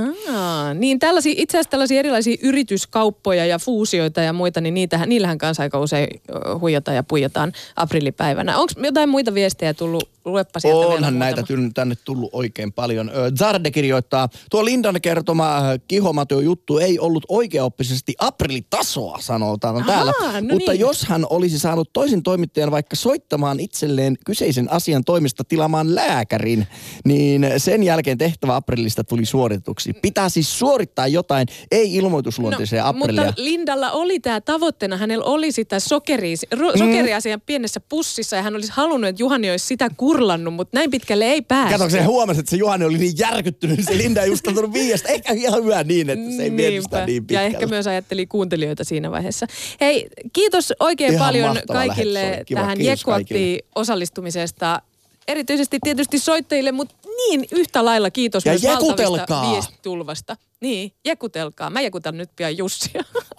Aa, niin tällaisia, itse asiassa tällaisia erilaisia yrityskauppoja ja fuusioita ja muita, niin niitähän, niillähän kanssa aika usein huijataan ja puijataan aprillipäivänä. Onko jotain muita viestejä tullut? Luepa sieltä Onhan näitä muutama. tänne tullut oikein paljon. Zarde kirjoittaa, tuo Lindan kertoma ö, kihomatio juttu ei ollut oikeaoppisesti aprillitasoa, sanotaan Ahaa, täällä. no Mutta niin. jos hän olisi saanut toisen toimittajan vaikka soittamaan itselleen kyseisen asian toimista tilaamaan lääkärin, niin sen jälkeen tehtävä aprillista tuli suoritetuksi. Pitää siis suorittaa jotain, ei ilmoitusluonteiseen no, aprillia. mutta Lindalla oli tämä tavoitteena, hänellä oli sitä sokeria, ro, sokeria siinä pienessä pussissa ja hän olisi halunnut, että Juhani olisi sitä kurlannut, mutta näin pitkälle ei päästy. Kato, se huomasi, että se Juhani oli niin järkyttynyt, niin se Linda ei uskaltanut viiestä. Ehkä ihan hyvä niin, että se ei mieti niin Ja pitkälle. ehkä myös ajatteli kuuntelijoita siinä vaiheessa. Hei, kiitos oikein Ihan paljon kaikille. Kiva, tähän kiitos Jekkuaktiin osallistumisesta. Erityisesti tietysti soittajille, mutta niin yhtä lailla kiitos Ja myös jekutelkaa. valtavista viestitulvasta. Niin, jekutelkaa. Mä jekutan nyt pian Jussia.